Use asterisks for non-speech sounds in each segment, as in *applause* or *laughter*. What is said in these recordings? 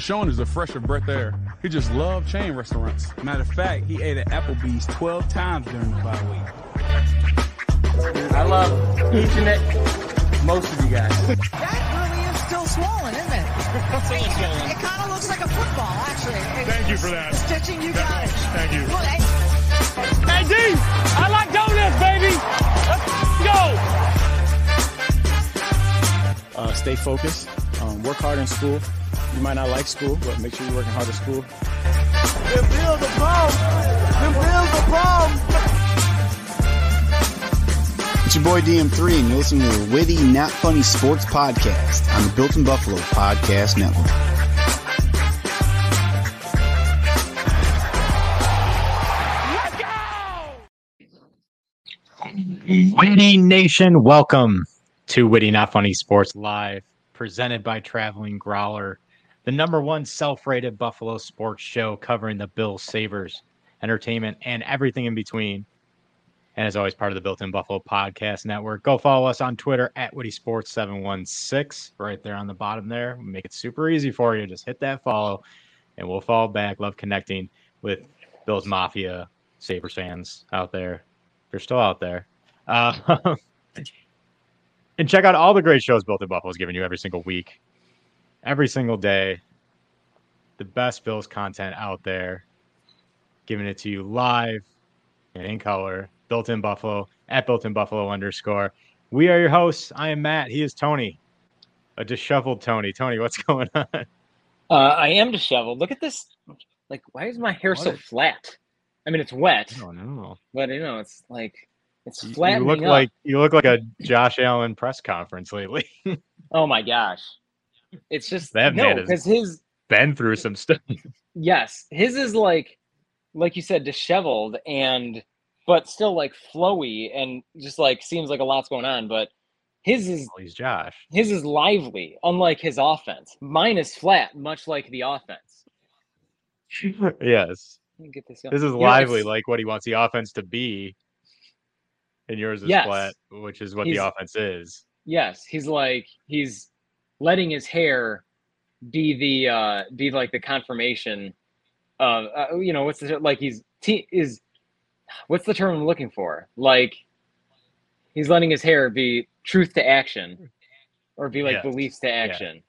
Marshawn is a fresher breath air. He just loved chain restaurants. Matter of fact, he ate at Applebee's 12 times during the bye week. I love each and every, most of you guys. That really is still swollen, isn't it? Still swollen. It kind of looks like a football, actually. It- Thank you for that. Stitching, you got it. Thank you. Look, I- Hey, D, I like donuts, baby. Let's go. uh, stay focused, um, work hard in school. You might not like school, but make sure you're working hard at school. It's your boy DM3, and you're listening to the Witty, Not Funny Sports Podcast on the Built in Buffalo Podcast Network. Witty Nation, welcome to Witty Not Funny Sports Live, presented by Traveling Growler, the number one self-rated Buffalo sports show covering the Bills, Sabres, entertainment, and everything in between. And as always, part of the Built-in Buffalo Podcast Network. Go follow us on Twitter at Witty Sports 716, right there on the bottom there. We make it super easy for you. Just hit that follow, and we'll follow back. Love connecting with Bills Mafia, Sabres fans out there. They're still out there. Uh, *laughs* and check out all the great shows Built in Buffalo is giving you every single week, every single day. The best Bills content out there, giving it to you live and in color. Built in Buffalo at Built in Buffalo underscore. We are your hosts. I am Matt. He is Tony, a disheveled Tony. Tony, what's *laughs* going on? Uh, I am disheveled. Look at this. Like, why is my hair What so flat? I mean, it's wet, Oh no! but you know, it's like it's You, you look up. like you look like a Josh Allen press conference lately. *laughs* oh my gosh, it's just That no man because his Been through some stuff. *laughs* yes, his is like like you said, disheveled and but still like flowy and just like seems like a lot's going on. But his is Well, he's Josh. his is lively, unlike his offense. Mine is flat, much like the offense. *laughs* yes. Get this. This is You lively, it's- like what he wants the offense to be. And yours is Yes. flat, which is what He's- the offense is. Yes, he's like he's letting his hair be the uh be like the confirmation of uh, you know what's the like he's t- is what's the term I'm looking for? Like he's letting his hair be truth to action or be like beliefs to action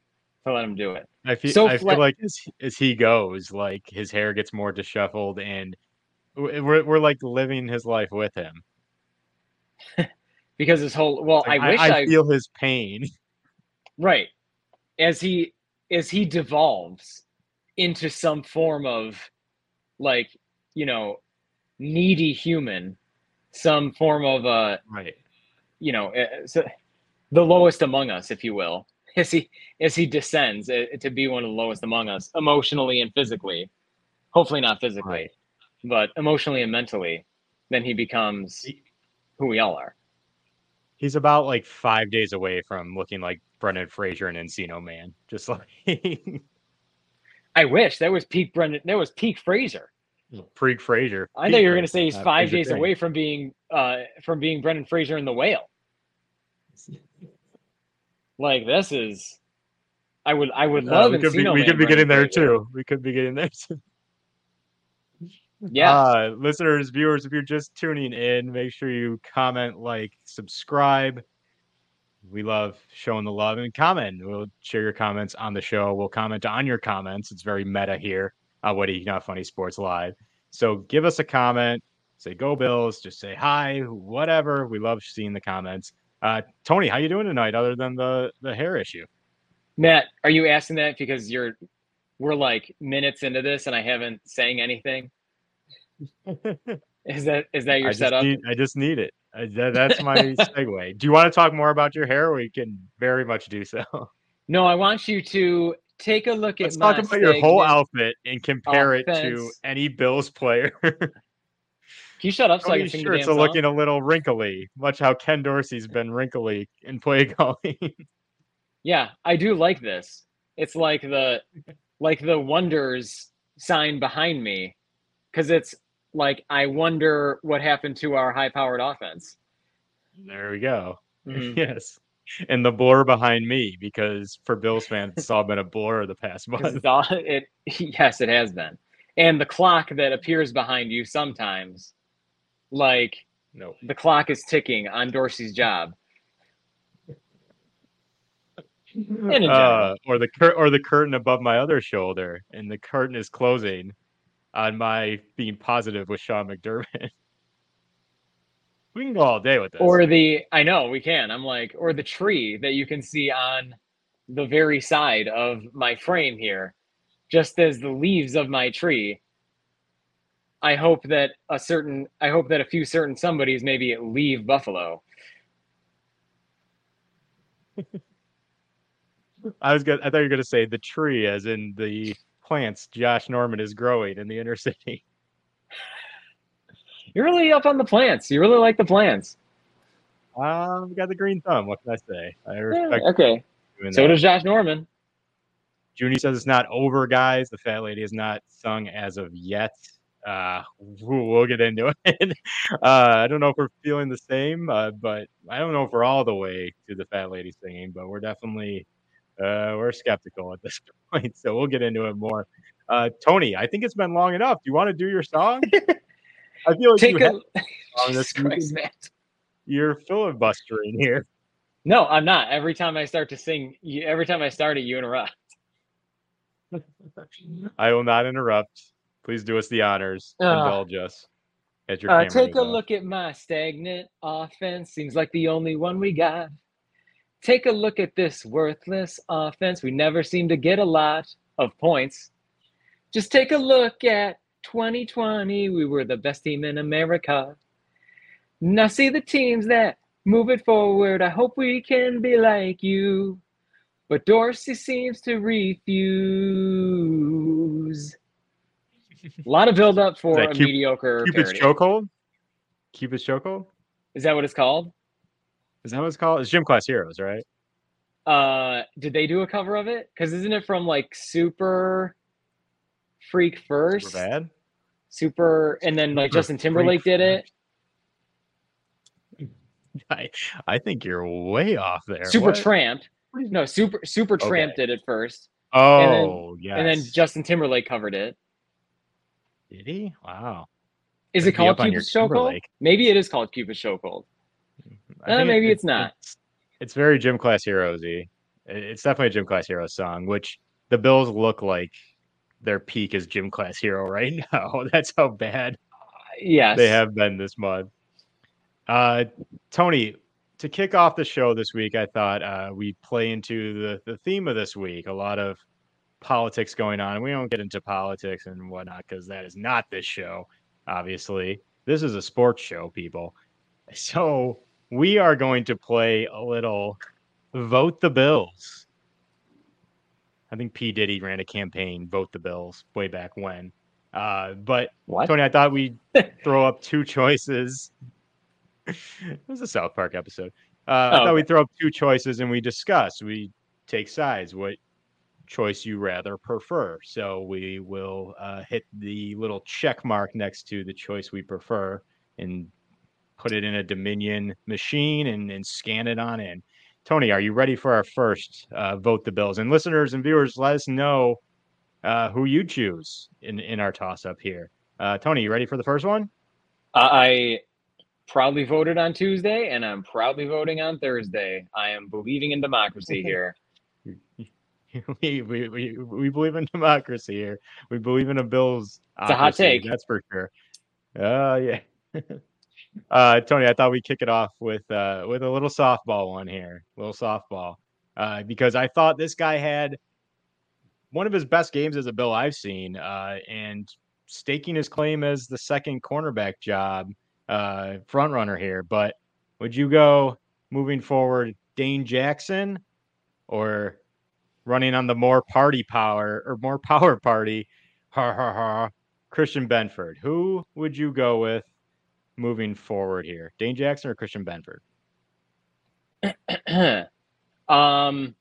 to let him do it. I feel So I feel like as as he goes, like his hair gets more disheveled, and we're we're like living his life with him. *laughs* Because his whole well, Like, I wish I, feel his pain. *laughs* right as he as he devolves into some form of like you know needy human some form of uh Right. you know uh, so the lowest among us if you will *laughs* as he as he descends uh, to be one of the lowest among us emotionally and physically hopefully not physically Right. but emotionally and mentally then he becomes who we all are He's about like five days away from looking like Brendan Fraser and Encino Man. Just *laughs* like i wish that was peak brendan that was peak fraser freak Fraser. I thought you were going to say he's five days Crane. away from being uh, from being Brendan Fraser in The Whale. Like this is, I would I would Uh, love. we could be, we could be getting Brendan there Fraser. too. We could be getting there too. Yeah, Uh, listeners, viewers, if you're just tuning in, make sure you comment, like, subscribe. We love showing the love and comment. We'll share your comments on the show. We'll comment on your comments. It's very meta here on Witty Not Funny Sports Live. So give us a comment. Say go Bills. Just say hi, whatever. We love seeing the comments. Uh, Tony, how you doing tonight? Other than the the hair issue, Matt, are you asking that because you're we're like minutes into this and I haven't saying anything? *laughs* Is that is that your I setup? need I just need it. I, that, that's my *laughs* segue. Do you want to talk more about your hair? We can very much do so. No, I want you to take a look at. Let's talk about your whole outfit and compare it to any Bills player. Can you shut up *laughs* so I Tony's can the shirts are looking a little wrinkly, much how Ken Dorsey's been wrinkly in play calling. Yeah, I do like this. It's like the like the wonders sign behind me cuz it's like I wonder what happened to our high-powered offense. there we go. Mhm. *laughs* Yes. and the blur behind me because for Bills fans, it's all been a blur the past *laughs* month. all- it, *laughs* yes, it has been. And the clock that appears behind you sometimes, like No, the clock is ticking on Dorsey's job. In uh, or the cur- or the curtain above my other shoulder, and the curtain is closing on my being positive with Sean McDermott. *laughs* we can go all day with this. Or the I know we can. I'm like, or the tree that you can see on the very side of my frame here, just as the leaves of my tree. I hope that a certain I hope that a few certain somebodies maybe leave Buffalo. *laughs* I was gonna, I thought you were gonna say the tree, as in the plants Josh Norman is growing in the inner city. *laughs* You're really up on the plants. You really like the plants. Um, got the green thumb. What can I say? I Yeah, respect okay. doing So that. does Josh Norman. Junie says it's not over, guys. The fat lady is not sung as of yet. Uh, we'll, we'll get into *laughs* it. uh, I don't know if we're feeling the same, uh, but I don't know if we're all the way to the fat lady singing, but we're definitely uh, we're skeptical at this *laughs* point. So we'll get into it more. Uh, Tony, I think it's been long enough. Do you want to do your song? *laughs* I feel like Take you a have *laughs* song this Jesus Christ, week. man. You're filibustering here. No, I'm not. Every time I start to sing, you, every time I start it, you interrupt. I will not interrupt. Please do us the honors. Ah. Indulge us. As your Uh, take a off. look at my stagnant offense. Seems like the only one we got. Take a look at this worthless offense. We never seem to get a lot of points. Just take a look at 2020. We were the best team in America. Now see the teams that move it forward. I hope we can be like you. But Dorsey seems to refuse. A lot of build up for a mediocre Cupid's parody. chokehold. Cupid's chokehold. Is that what it's called? Is that what it's called? It's Gym Class Heroes, right? Uh, did they do a cover of it? Because isn't it from like Super Freak first? Super bad. Super, and then like Super Justin Timberlake Freak did it. I, I think you're way off there. Super What? Tramp. No, Super Supertramp Okay. did it first, Oh, yeah. and then Justin Timberlake covered it. did he? Wow. Is Gotta it called up on your Cupid's Chokehold? Maybe it is called Cupid's Chokehold. Uh, maybe it's not. It's, it's very Gym Class Heroesy. It- It's definitely a Gym Class Hero song, which the Bills look like their peak is Gym Class Hero right *laughs* now. That's how bad Yes, they have been this month. Uh, Tony, to kick off the show this week, I thought uh, we'd play into the, the theme of this week. A lot of politics going on. We don't get into politics and whatnot because that is not this show, obviously. This is a sports show, people. *laughs* So we are going to play a little Vote the Bills. I think P. Diddy ran a campaign, Vote the Bills, way back when. Uh, but What? Tony, I thought we'd *laughs* throw up two choices. it was a South Park episode. Uh, I Oh, thought okay. we'd throw up two choices and we discuss. We take sides. What choice you rather prefer? So we will uh, hit the little check mark next to the choice we prefer and put it in a Dominion machine and, and scan it on in. Tony, are you ready for our first uh, vote the Bills? And listeners and viewers, let us know uh, who you choose in, in our toss up here. Uh, Tony, you ready for the first one? I proudly voted on Tuesday, and I'm proudly voting on Thursday. I am believing in democracy *laughs* here. we, we, we, we believe in democracy here. We believe in a Bills. It's a hot take. That's for sure. Uh, yeah. *laughs* uh, Tony, I thought we'd kick it off with uh, with a little softball one here, little softball, uh, because I thought this guy had one of his best games as a Bill I've seen, uh, and staking his claim as the second cornerback job uh, front runner here. But would you go moving forward, Dane Jackson, or running on the more party power or more *laughs* power party, ha ha ha, Christian Benford? Who would you go with moving forward here, Dane Jackson or Christian Benford? *clears throat* um,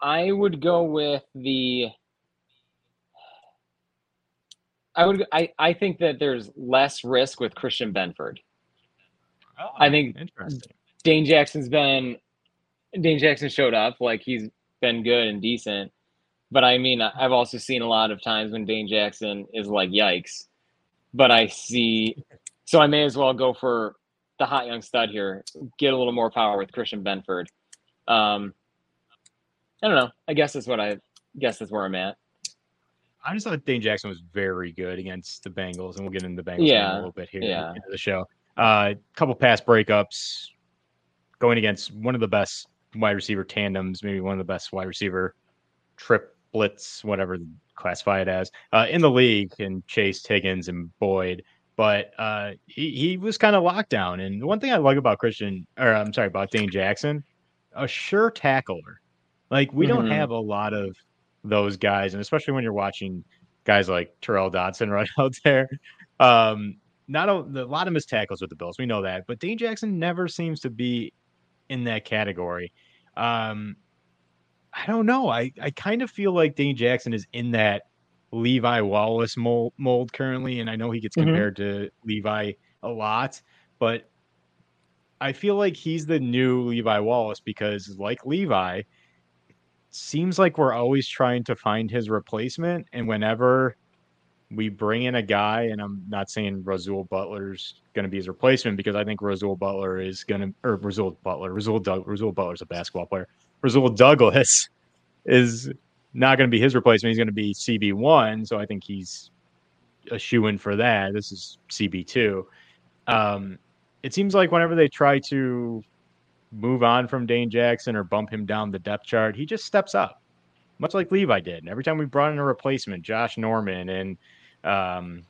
I would go with the. I would. I, I think that there's less risk with Christian Benford. I think Interesting. Dane Jackson's been Dane Jackson showed up, like he's been good and decent. But I mean, I've also seen a lot of times when Dane Jackson is like, yikes. But I see, so I may as well go for the hot young stud here, get a little more power with Christian Benford. Um, I don't know. I guess that's what I guess that's where I'm at. I just thought Dane Jackson was very good against the Bengals, and we'll get into the Bengals Yeah, a little bit here yeah. into the show. A uh, couple pass breakups, going against one of the best wide receiver tandems, maybe one of the best wide receiver triplets, whatever classify it as, uh, in the league, and Chase Higgins and Boyd. But uh, he he was kind of locked down. And the one thing I like about Christian, or I'm sorry, about Dane Jackson, a sure tackler. Like we don't Mhm. have a lot of those guys, and especially when you're watching guys like Tyrel Dodson *laughs* right out there. Um, not a, a lot of missed tackles with the Bills, we know that, but Dane Jackson never seems to be in that category. Um, I don't know. I, I kind of feel like Dane Jackson is in that Levi Wallace mold, mold currently, and I know he gets Mhm. compared to Levi a lot, but I feel like he's the new Levi Wallace because, like Levi, seems like we're always trying to find his replacement, and whenever we bring in a guy, and I'm not saying Rasul Butler's going to be his replacement because I think Rasul Butler is going to, or Rasul Butler, Rasul Doug, Rasul Butler's a basketball player. Rasul Douglas is not going to be his replacement. He's going to be CB one, so I think he's a shoe in for that. This is CB two. Um, it seems like whenever they try to move on from Dane Jackson or bump him down the depth chart, he just steps up, much like Levi did. And every time we brought in a replacement, Josh Norman and um,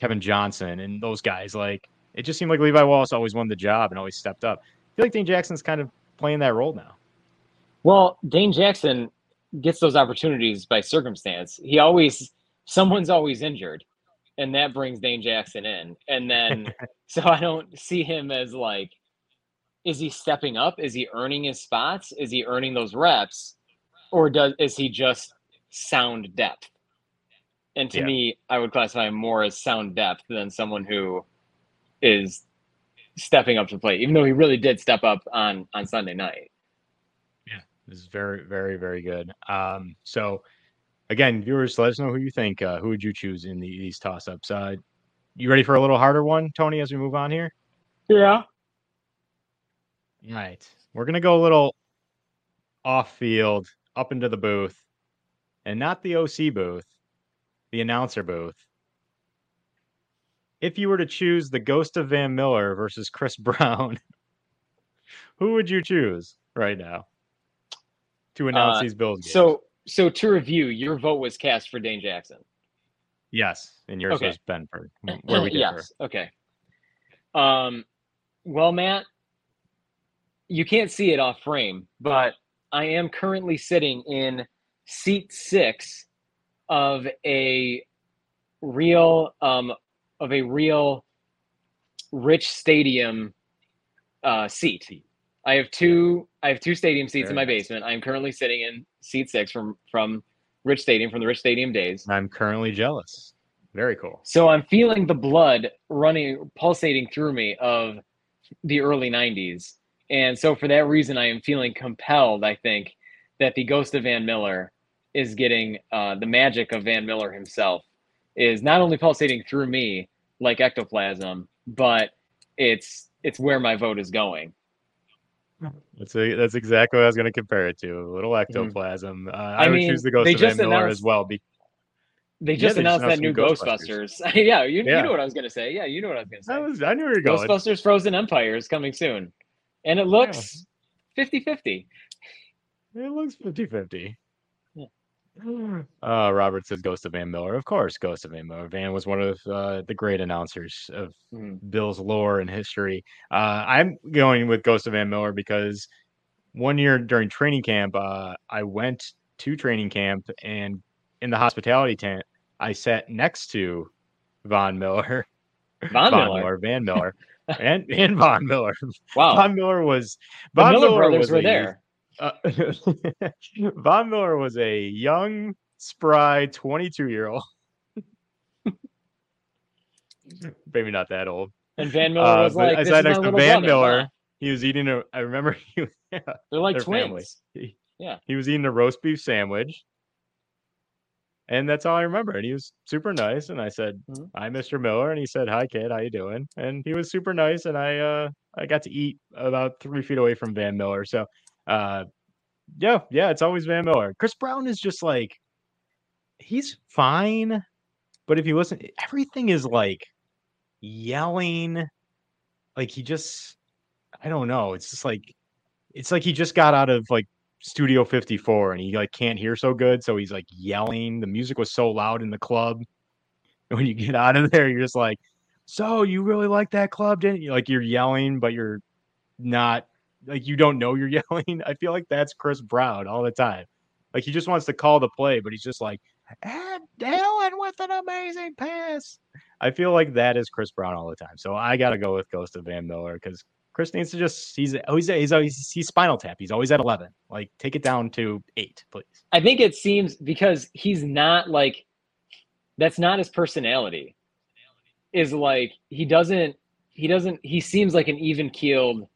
Kevin Johnson and those guys, like it just seemed like Levi Wallace always won the job and always stepped up. I feel like Dane Jackson's kind of playing that role now. Well, Dane Jackson gets those opportunities by circumstance. He always, someone's always injured, and that brings Dane Jackson in. And then, *laughs* so I don't see him as like, is he stepping up? Is he earning his spots? Is he earning those reps? Or does is he just sound depth? And to Yeah. me, I would classify him more as sound depth than someone who is stepping up to play, even though he really did step up on on Sunday night. This is very, very, very good. Um, so again, viewers, let us know who you think. Uh, who would you choose in the, these toss ups? Uh, you ready for a little harder one, Tony, as we move on here? Yeah. All right. We're going to go a little off field, up into the booth, and not the OC booth, the announcer booth. If you were to choose the ghost of Van Miller versus Chris *laughs* Brown, who would you choose right now to announce Uh, these Bills games? So, so to review, your vote was cast for Dane Jackson. yes, and yours Okay. was Benford, where we differ. yes. Okay. Um, well, Matt, you can't see it off frame, but I am currently sitting in seat six of a real, um, of a real rich stadium uh, seat. I have two. I have two stadium seats in my nice. basement. I'm currently sitting in seat six from from Rich Stadium from the Rich Stadium days. I'm currently jealous. Very cool. So I'm feeling the blood running, pulsating through me of the early 90s. And so for that reason, I am feeling compelled, I think, that the ghost of Van Miller is getting uh, the magic of Van Miller himself is not only pulsating through me like ectoplasm, but it's it's where my vote is going. That's a, that's exactly what I was going to compare it to. A little ectoplasm. Uh, I, would Mm-hmm. mean, choose the ghost of Van Miller as well. Be- They Yeah, just they just announced that new Ghostbusters. Ghostbusters. *laughs* yeah, you, Yeah. you know what I was going to say. Yeah, you know what I was going to say. I was I knew where you're going. Ghostbusters Frozen Empire is coming soon. And it looks 50 50. It looks 50-50. *sighs* Uh, Robert says Ghost of Van Miller. Of course, Ghost of Van Miller. Van was one of uh, the great announcers of Mhm. Bill's lore and history. Uh, I'm going with Ghost of Van Miller because one year during training camp, uh, I went to training camp and in the hospitality tent, I sat next to Von Miller, Von Miller. Van Miller, *laughs* and and Von Miller. Wow. Von Miller was the Von Miller Miller brothers was were there. Uh, *laughs* Von Miller was a young, spry 22 year old. *laughs* Maybe not that old. And Van Miller Uh, was but like, I sat next to Van brother, Miller. huh? he was eating a. I remember *laughs* he, yeah, They're like twins. he, Yeah. he was eating a roast beef sandwich, and that's all I remember. And he was super nice. And I said, Mhm. "Hi, Mr. Miller," and he said, "Hi, kid. How you doing?" And he was super nice. And I uh I got to eat about three feet away from Van Miller. So, uh, yeah, yeah, it's always Van Miller. Chris Brown is just like he's fine, but if you listen, everything is like yelling, like he just I don't know. It's just like it's like he just got out of like Studio 54 and he like can't hear so good, so he's like yelling. The music was so loud in the club. And *laughs* when you get out of there, you're just like, so you really like that club, didn't you? Like you're yelling, but you're not like you don't know you're *laughs* yelling. I feel like that's Chris Brown all the time. Like he just wants to call the play, but he's just like, and Dylan with an amazing pass. I feel like that is Chris Brown all the time. So I got to go with Ghost of Van Miller because Chris needs to just he's always he's always he's spinal tap. He's always at eleven. Like take it down to eight, please. I think it seems because he's not like that's not his personality. Is like he doesn't he doesn't he seems like an even keeled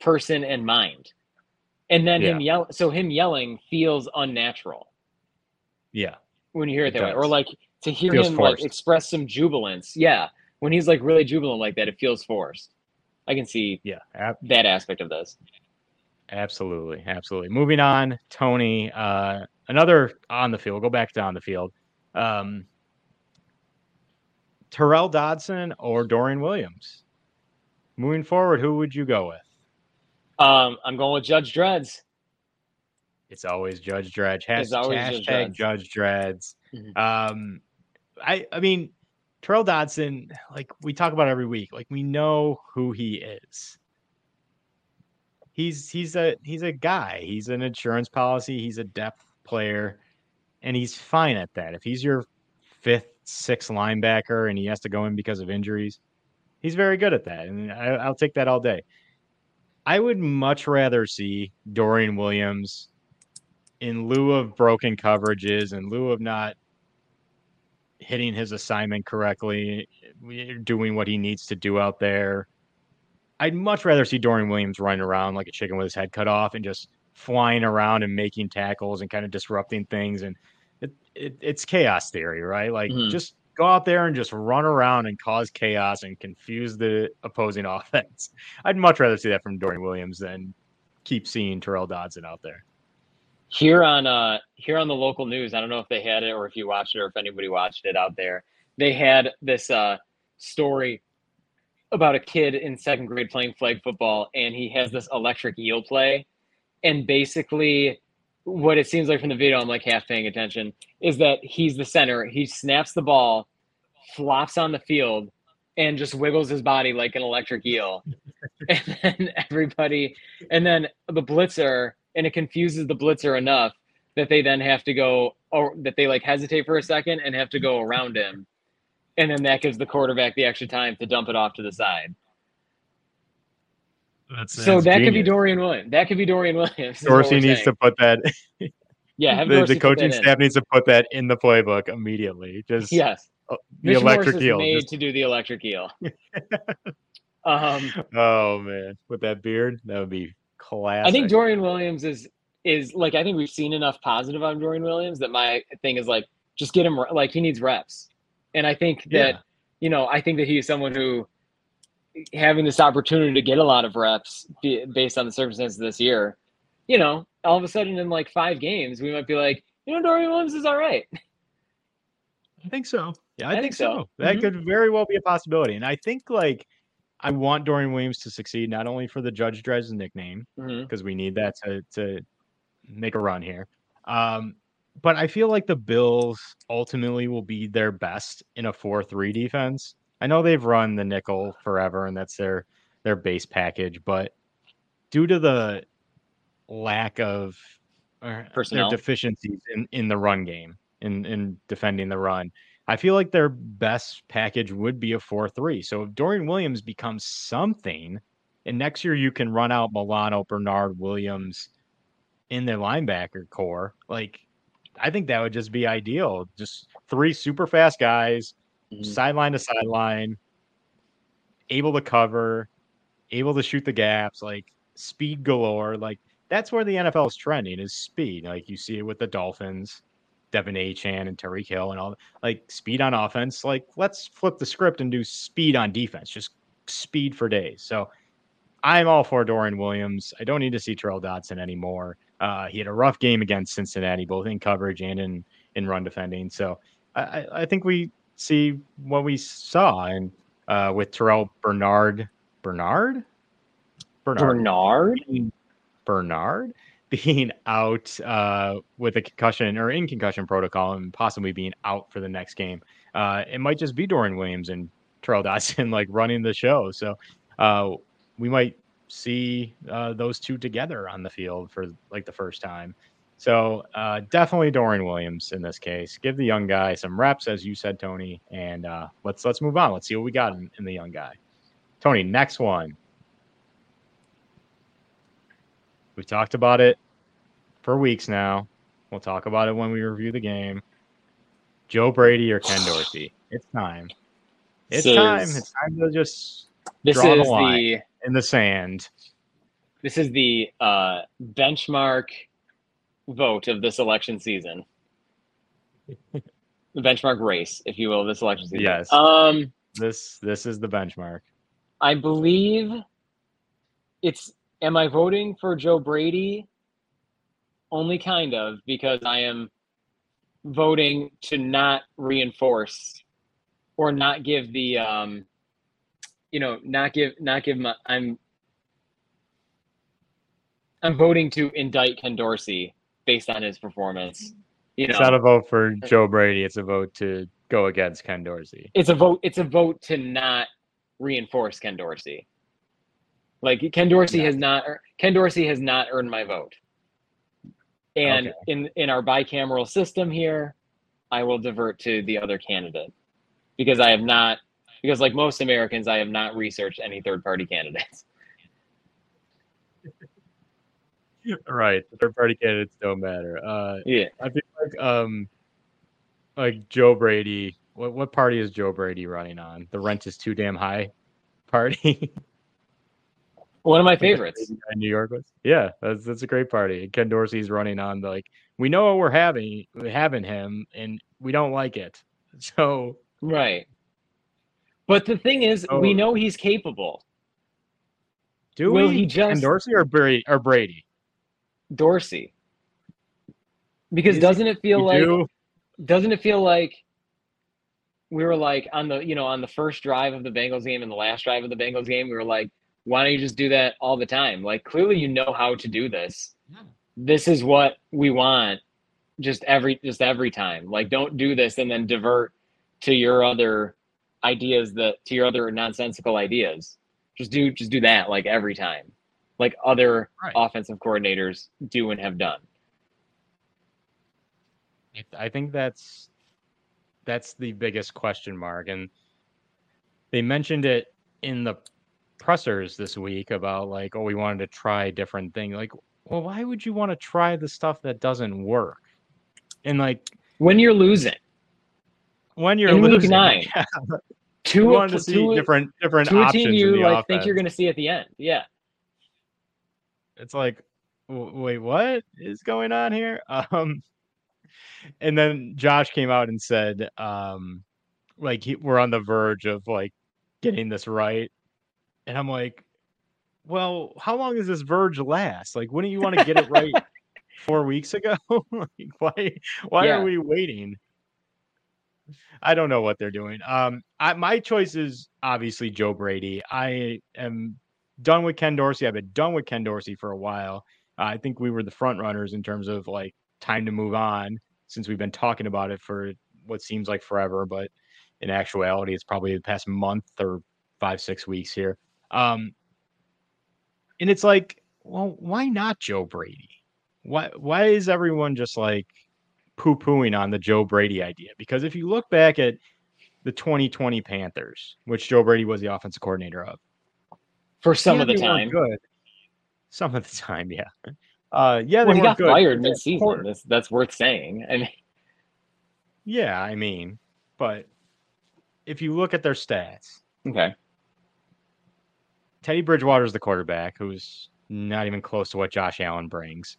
person and mind. And then him yell so him yelling feels unnatural Yeah, when you hear it, It that way. Or like to hear Feels him like express some jubilance. Yeah. When he's like really jubilant like that, it feels forced. I can see yeah, ab- that aspect of this. absolutely, absolutely. Moving on, Tony. Uh, another on the field. Go back down the field. Um, Tyrel Dodson or Dorian Williams. Moving forward, who would you go with? Um, I'm going with Judge Dreads. It's always Judge Dredd. Has, always Judge hashtag Dredd. Judge Dreads. Mhm. Um, I I mean, Tyrel Dodson, like we talk about every week, like we know who he is. He's he's a he's a guy. He's an insurance policy. He's a depth player, and he's fine at that. If he's your fifth, sixth linebacker and he has to go in because of injuries, he's very good at that, and I, I'll take that all day. I would much rather see Dorian Williams in lieu of broken coverages, in lieu of not hitting his assignment correctly, doing what he needs to do out there. I'd much rather see Dorian Williams running around like a chicken with his head cut off and just flying around and making tackles and kind of disrupting things. And it, it, it's chaos theory, right? Like Mhm. just go out there and just run around and cause chaos and confuse the opposing *laughs* offense. I'd much rather see that from Dorian Williams than keep seeing Tyrel Dodson out there. here on uh here on the local news i don't know if they had it or if you watched it or if anybody watched it out there they had this uh story about a kid in second grade playing flag football and he has this electric eel play and basically what it seems like from the video i'm like half paying attention is that he's the center. He snaps the ball flops on the field and just wiggles his body like an electric eel. *laughs* And then everybody and then the blitzer and it confuses the blitzer enough that they then have to go or that they like hesitate for a second and have to go around him. And then that gives the quarterback the extra time to dump it off to the side That's, so that could be dorian williams that could be dorian williams is Dorsey we're needs to put that. *laughs* yeah have the, the put that coaching in. staff needs to put that in the playbook immediately. Just yes uh, the Mitch electric Morse is eel. made just- to do the electric eel *laughs* um oh man, with that beard, that would be classic. I think Dorian Williams is is like I think we've seen enough positive on Dorian Williams that my thing is like just get him like he needs reps, and I think that Yeah. you know I think that he's someone who having this opportunity to get a lot of reps based on the circumstances of this year, you know, all of a sudden in like five games we might be like you know Dorian Williams is all right. I think so. Yeah, I, I think, think so. so. That Mhm. could very well be a possibility. And I think like I want Dorian Williams to succeed not only for the Judge Dredd's nickname, because we need that to to make a run here. Um, but I feel like the Bills ultimately will be their best in a 4-3 defense. I know they've run the nickel forever and that's their their base package, but due to the lack of uh, Personnel. their deficiencies in, in the run game in in defending the run, I feel like their best package would be a 4-3. So if Dorian Williams becomes something and next year you can run out Milano, Bernard, Williams in the linebacker core. Like, I think that would just be ideal. Just three super fast guys, Mhm. sideline to sideline, able to cover. able to shoot the gaps, like speed galore. Like that's where the NFL is trending is speed. Like you see it with the Dolphins, De'Von Achane and Tyreek Hill and all like speed on offense. Like let's flip the script and do speed on defense. Just speed for days. So I'm all for Dorian Williams. I don't need to see Tyrel Dodson anymore. Uh, he had a rough game against Cincinnati, both in coverage and in in run defending. So I, I think we see what we saw and uh, with Terrel Bernard, Bernard, Bernard, Bernard Bernard being out uh, with a concussion or in concussion protocol and possibly being out for the next game. Uh, it might just be Dorian Williams and Tyrel Dodson *laughs* like running the show. So uh, we might see uh, those two together on the field for like the first time. So uh, definitely Dorian Williams in this case. Give the young guy some reps, as you said, Tony, and uh, let's let's move on. Let's see what we got in, in the young guy. Tony, next one. We've talked about it for weeks now. We'll talk about it when we review the game. Joe Brady or Ken Dorsey? It's time. It's This time. is- It's time to just this Draw the line. the in the sand. this is the uh, benchmark vote of this election season. the benchmark race, if you will, this election season. Yes. Um, This this is the benchmark. I believe it's. Am I voting for Joe Brady? Only kind of because I am voting to not reinforce or not give the um, you know not give not give my I'm I'm voting to indict Ken Dorsey based on his performance. You It's not a vote for Joe Brady. It's a vote to go against Ken Dorsey. it's a vote. It's a vote to not reinforce Ken Dorsey. Like Ken Dorsey has not. Ken Dorsey has not earned my vote. And Okay. in in our bicameral system here, I will divert to the other candidate because I have not. Because like most Americans, I have not researched any third party candidates. *laughs* Right. The third party candidates don't matter. Uh, Yeah. I feel like um, like Joe Brady. What what party is Joe Brady running on? The rent is too damn high. Party. *laughs* One of my *laughs* favorites. in New York was. Yeah, that's that's a great party. Ken Dorsey's running on the, like we know what we're having having him, and we don't like it. *laughs* So Right. But the thing is, Oh. we know he's capable. do Will we? he Ken just- Dorsey or Brady or Brady? Dorsey. Because Is- doesn't it feel We like do? doesn't it feel like we were like on the you know on the first drive of the Bengals game and the last drive of the Bengals game we were like why don't you just do that all the time? Like clearly you know how to do this. This is what we want just every just every time. Like don't do this and then divert to your other ideas that to your other nonsensical ideas. Just do just do that like every time like other Right. offensive coordinators do and have done I- I think that's that's the biggest question mark, and they mentioned it in the pressers this week about like, oh, we wanted to try different things. Like, well, why would you want to try the stuff that doesn't work? And like when you're losing when you're In losing, nine, *laughs* yeah, to you wanted to see a- different different a options team you like think you're going to see at the end. Yeah, it's like wait what is going on here? *laughs* Um and then josh came out and said um like he, we're on the verge of like getting this right. And i'm like well how long does this verge last? Like wouldn't you want to get it right *laughs* four weeks ago? *laughs* Like why why Yeah. are we waiting? I don't know what they're doing. Um I, my choice is obviously joe brady. I am done with Ken Dorsey. I've been done with Ken Dorsey for a while. Uh, I think we were the front runners in terms of like time to move on since we've been talking about it for what seems like forever, but in actuality, it's probably the past month or five, six weeks here. Um, and it's like, well, why not Joe Brady? Why why is everyone just like poo pooing on the Joe Brady idea? Because if you look back at the 2020 Panthers, which Joe Brady was the offensive coordinator of, for some yeah, of the time. Good. Some of the time, yeah. Uh, yeah, they Well, he got good. fired mid-season. That's that's worth saying. I mean, *laughs* Yeah, I mean, but if you look at their stats, okay, Teddy Bridgewater is the quarterback, who's not even close to what Josh Allen brings.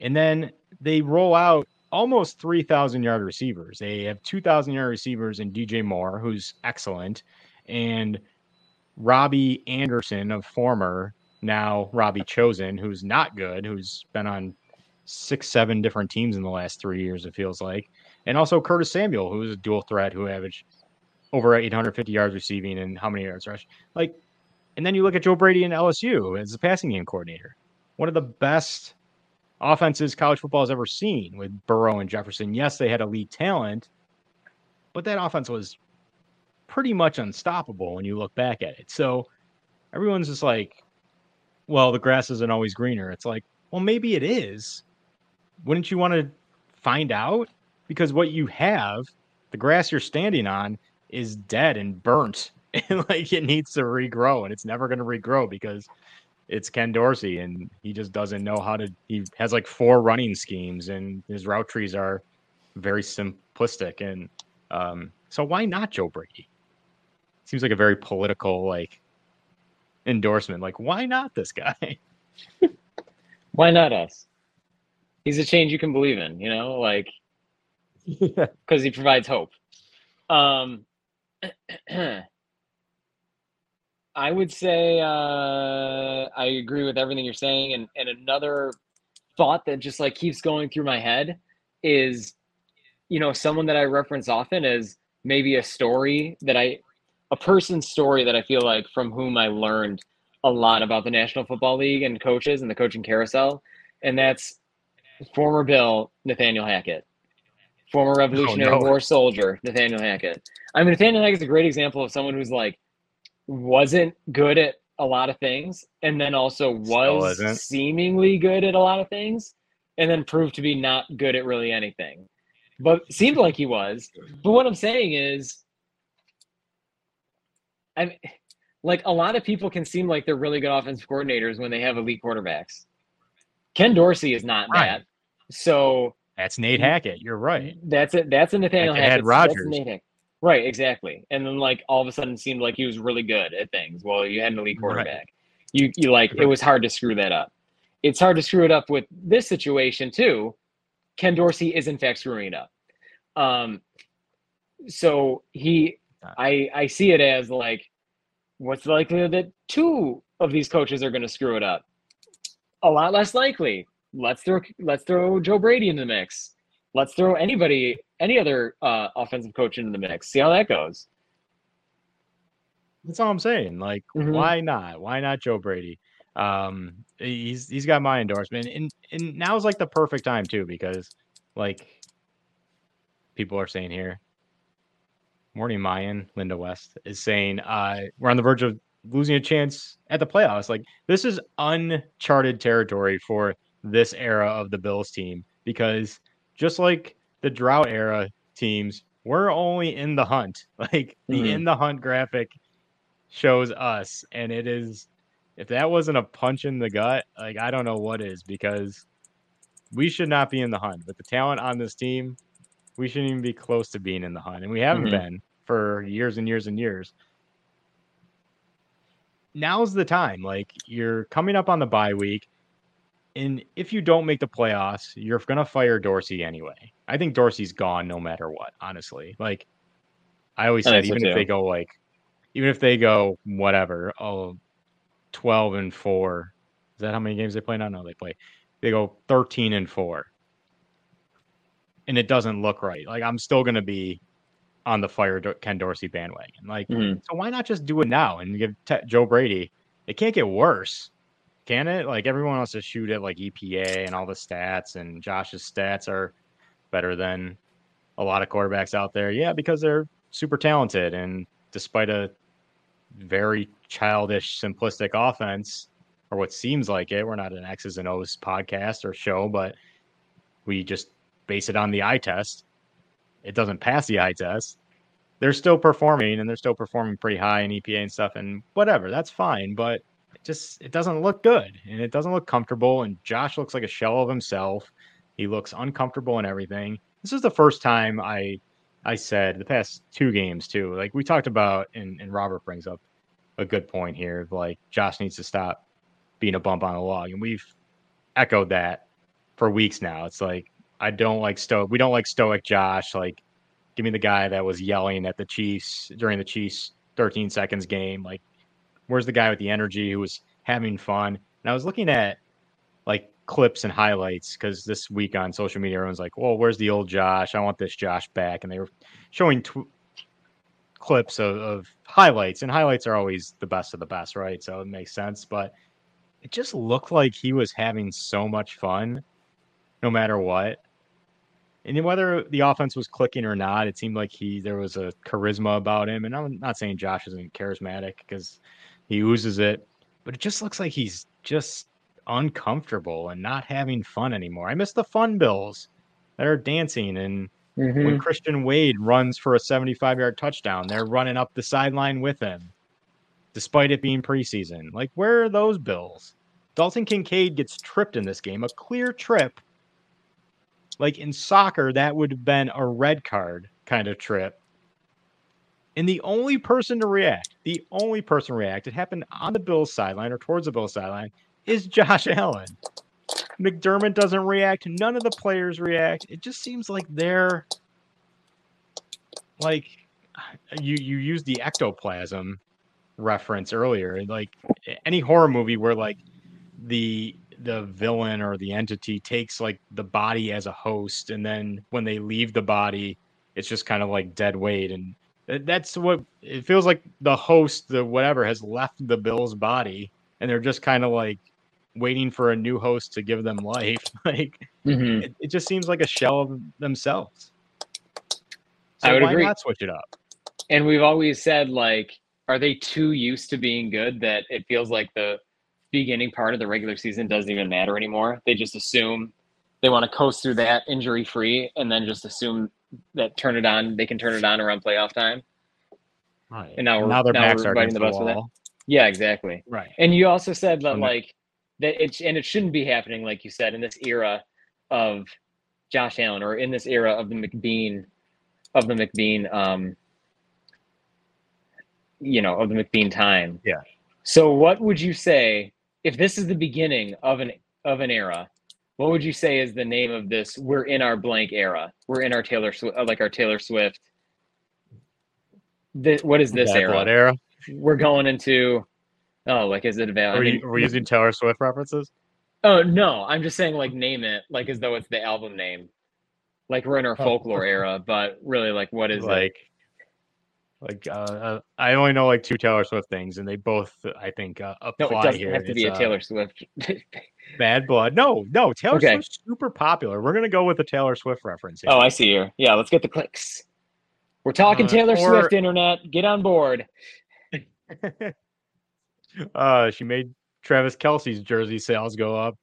And then they roll out almost 3,000 yard receivers. They have 2,000 yard receivers in DJ Moore, who's excellent, and Robbie Anderson of former, now Robbie Chosen, who's not good, who's been on six, seven different teams in the last three years, it feels like. And also Curtis Samuel, who's a dual threat who averaged over 850 yards receiving and how many yards rush. Like, and then you look at Joe Brady and LSU as the passing game coordinator, one of the best offenses college football has ever seen with Burrow and Jefferson. Yes, they had elite talent, but that offense was pretty much unstoppable when you look back at it. So everyone's just like, well, the grass isn't always greener. It's like, well, maybe it is. Wouldn't you want to find out? Because what you have, the grass you're standing on, is dead and burnt. *laughs* And like it needs to regrow, and it's never going to regrow because it's Ken Dorsey, and he just doesn't know how to. He has like four running schemes, and his route trees are very simplistic. And um, so, why not Joe Brady? Seems like a very political like endorsement. Like, why not this guy? *laughs* Why not us? He's a change you can believe in, you know, like because he provides hope. Um, *clears throat* I would say uh, I agree with everything you're saying, and and another thought that just like keeps going through my head is, you know, someone that I reference often is maybe a story that I, a person's story that I feel like from whom I learned a lot about the National Football League and coaches and the coaching carousel, and that's former Bill Nathaniel Hackett, former oh, Revolutionary Oh, no. War soldier Nathaniel Hackett. I mean, Nathaniel Hackett's a great example of someone who's like wasn't good at a lot of things, and then also was seemingly good at a lot of things, and then proved to be not good at really anything. But seemed like he was. But what I'm saying is, I mean, *sighs* like a lot of people can seem like they're really good offensive coordinators when they have elite quarterbacks. Ken Dorsey is not Right. that. So That's Nate Hackett. You're right. that's it. That's a Nathaniel had Hackett. that's Rodgers. Nate Hackett. Right, exactly. And then like all of a sudden seemed like he was really good at things. Well, you had an elite Right. quarterback. You you like it was hard to screw that up. It's hard to screw it up with this situation too. Ken Dorsey is in fact screwing it up. Um so he I I see it as like what's the likelihood that two of these coaches are going to screw it up? A lot less likely. Let's throw let's throw Joe Brady in the mix. Let's throw anybody, any other uh, offensive coach into the mix. See how that goes. That's all I'm saying. Like, Mhm. why not? Why not Joe Brady? Um, he's he's got my endorsement, and and now's like the perfect time too because, like, people are saying here, Morning Mayan, Linda West is saying, uh, we're on the verge of losing a chance at the playoffs. Like, this is uncharted territory for this era of the Bills team because just like the drought era teams, we're only in the hunt. *laughs* Like the Mhm. in the hunt graphic shows us, and it is if that wasn't a punch in the gut, like I don't know what is because we should not be in the hunt. But the talent on this team, we shouldn't even be close to being in the hunt, and we haven't Mhm. been for years and years and years. Now's the time. Like you're coming up on the bye week. And if you don't make the playoffs, you're gonna fire Dorsey anyway. I think Dorsey's gone no matter what, honestly. Like I always I said, think so even if they go like even if they go whatever, oh 12 and 4. Is that how many games they play now? No, they play. They go 13 and 4. And it doesn't look right. Like I'm still going to be on the fire Ken Dorsey bandwagon. Like Mhm. so why not just do it now and give Te- Joe Brady? It can't get worse. Can it? Like everyone wants to shoot at like EPA and all the stats and Josh's stats are better than a lot of quarterbacks out there. Yeah, because they're super talented and despite a very childish, simplistic offense, or what seems like it. We're not an X's and O's podcast or show, but we just base it on the eye test. It doesn't pass the eye test. They're still performing and they're still performing pretty high in EPA and stuff, and whatever, that's fine, but it just it doesn't look good and it doesn't look comfortable. And Josh looks like a shell of himself. He looks uncomfortable and everything. This is the first time I I said the past two games too. Like we talked about and, and Robert brings up a good point here. Like Josh needs to stop being a bump on a log, and we've echoed that for weeks now. It's like I don't like stoic. We don't like stoic Josh. Like, give me the guy that was yelling at the Chiefs during the Chiefs 13 seconds game. Like, where's the guy with the energy who was having fun? And I was looking at like clips and highlights because this week on social media, everyone's like, "Well, where's the old Josh? I want this Josh back." And they were showing tw- clips of, of highlights, and highlights are always the best of the best, right? So it makes sense. But it just looked like he was having so much fun, no matter what. And whether the offense was clicking or not, it seemed like he there was a charisma about him. And I'm not saying Josh isn't charismatic because he oozes it, but it just looks like he's just uncomfortable and not having fun anymore. I miss the fun bills that are dancing and Mhm. when Christian Wade runs for a 75 yard touchdown, they're running up the sideline with him, despite it being preseason. Like, where are those bills? Dalton Kincaid gets tripped in this game, a clear trip. Like in soccer, that would have been a red card kind of trip. And the only person to react, the only person to react, it happened on the Bills sideline or towards the Bills sideline, is Josh *laughs* Allen. McDermott doesn't react. None of the players react. It just seems like they're like you you used the ectoplasm reference earlier. Like any horror movie where like the the villain or the entity takes like the body as a host, and then when they leave the body, it's just kind of like dead weight. And that's what it feels like. The host, the whatever, has left the Bill's body, and they're just kind of like waiting for a new host to give them life. *laughs* like Mhm. it, it just seems like a shell of themselves. So I would why agree. not switch it up? And we've always said, like, are they too used to being good that it feels like the beginning part of the regular season doesn't even matter anymore? They just assume they want to coast through that injury free and then just assume that turn it on, they can turn it on around playoff time. Right. And now we're- now their now backs we're are biting the bus with that. Yeah, exactly. Right. And you also said that, like, that it's, and it shouldn't be happening, like you said, in this era of Josh Allen or in this era of the McBean, of the McBean, um, you know, of the McBean time. Yeah. So, what would you say if this is the beginning of an of an era? What would you say is the name of this? We're in our blank era. We're in our Taylor Swift, uh, like our Taylor Swift. What is this Bad era? blood era. We're going into. Oh, like is it about? Are, we, are we using Taylor Swift references? Oh no, I'm just saying like name it like as though it's the album name. Like we're in our Oh. folklore era, but really like what is it? Like, uh, uh, I only know like two Taylor Swift things, and they both I think uh, No, it doesn't here. have to be It's, a uh, Taylor Swift. *laughs* Bad blood. No, no. Taylor Okay. Swift's super popular. We're gonna go with the Taylor Swift reference. Here. oh, I see here. Yeah, let's get the clicks. We're talking Uh, Taylor or- Swift internet. Get on board. *laughs* uh, she made Travis Kelce's jersey sales go up.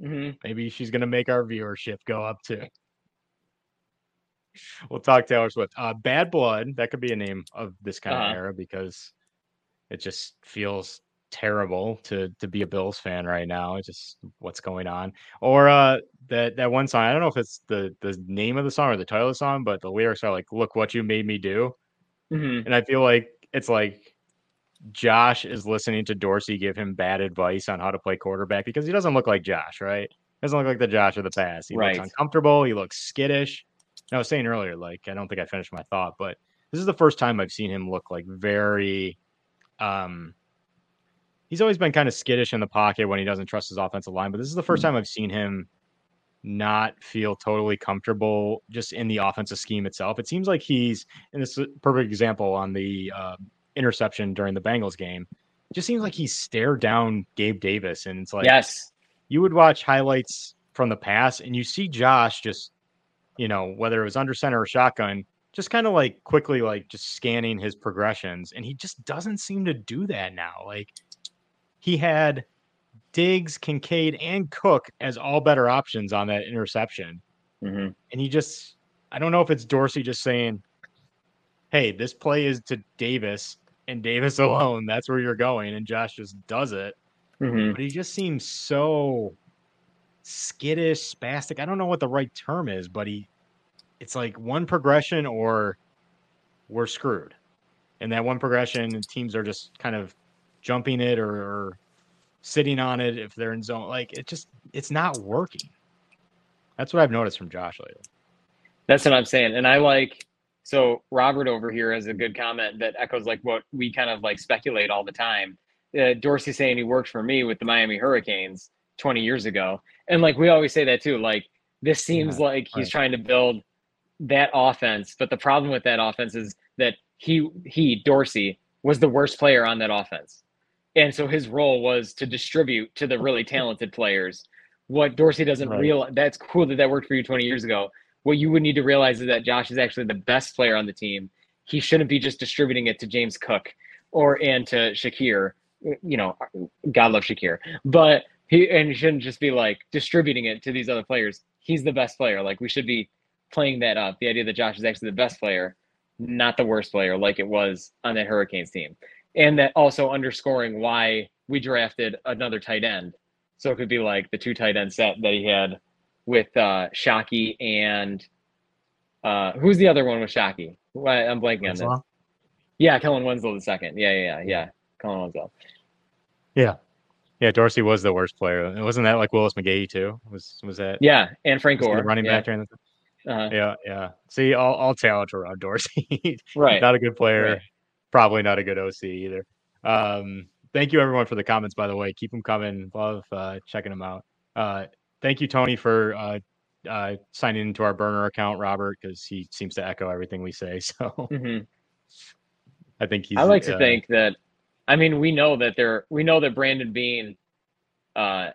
hmm Maybe she's gonna make our viewership go up too. We'll talk Taylor Swift. Uh, Bad Blood. That could be a name of this kind Uh-huh. of era because it just feels terrible to to be a Bills fan right now. It's just what's going on. Or uh, that that one song. I don't know if it's the the name of the song or the title of the song, but the lyrics are like, "Look what you made me do." hmm And I feel like it's like Josh is listening to Dorsey give him bad advice on how to play quarterback because he doesn't look like Josh, right? Doesn't look like the Josh of the past. He Right. looks uncomfortable. He looks skittish. I was saying earlier, like I don't think I finished my thought, but this is the first time I've seen him look like very. Um, he's always been kind of skittish in the pocket when he doesn't trust his offensive line, but this is the first time I've seen him not feel totally comfortable just in the offensive scheme itself. It seems like he's, and this is a perfect example on the uh, interception during the Bengals game. It just seems like he stared down Gabe Davis, and it's like yes. you would watch highlights from the past, and you see Josh just, you know, whether it was under center or shotgun, just kind of like quickly like just scanning his progressions, and he just doesn't seem to do that now. Like he had Diggs, Kincaid, and Cook as all better options on that interception hmm and he just I don't know if it's Dorsey just saying, "Hey, this play is to Davis and Davis *laughs* alone. That's where you're going," and Josh just does it. hmm But he just seems so skittish, spastic. I don't know what the right term is, but he it's like one progression or we're screwed. And that one progression teams are just kind of jumping it or, or sitting on it if they're in zone. Like it just it's not working. That's what I've noticed from Josh lately. That's what I'm saying. And I like so Robert over here has a good comment that echoes like what we kind of like speculate all the time. Uh, Dorsey saying he worked for me with the Miami Hurricanes 20 years ago. And like we always say that too. Like this seems Yeah, like he's right. trying to build that offense, but the problem with that offense is that he he Dorsey was the worst player on that offense. And so his role was to distribute to the really talented players. What Dorsey doesn't Right. realize that's cool that that worked for you 20 years ago. What you would need to realize is that Josh is actually the best player on the team. He shouldn't be just distributing it to James Cook or and to Shakir. You know, God love Shakir, but he and he shouldn't just be like distributing it to these other players. He's the best player. Like we should be playing that up. The idea that Josh is actually the best player, not the worst player, like it was on that Hurricanes team, and that also underscoring why we drafted another tight end. So it could be like the two tight end set that he had with uh Shockey and uh who's the other one with Shockey? I'm blanking on this. Yeah, Kellen Winslow the second. Yeah, yeah, yeah, yeah. Kellen Winslow. Yeah. Yeah, Dorsey was the worst player. And Wasn't that like Willis McGahee too? Was was that Yeah, and Frank Gore. the running yeah. back during the Uh-huh. Yeah, yeah. See, all all talent around Dorsey. *laughs* Right. not a good player. Right. Probably not a good OC either. Um, thank you everyone for the comments. By the way, keep them coming. Love uh, checking them out. Uh, thank you, Tony, for uh, uh, signing into our burner account, Robert, because he seems to echo everything we say. *laughs* So Mhm. I think he's. I like to uh, think that I mean we know that they're we know that Brandon Beane uh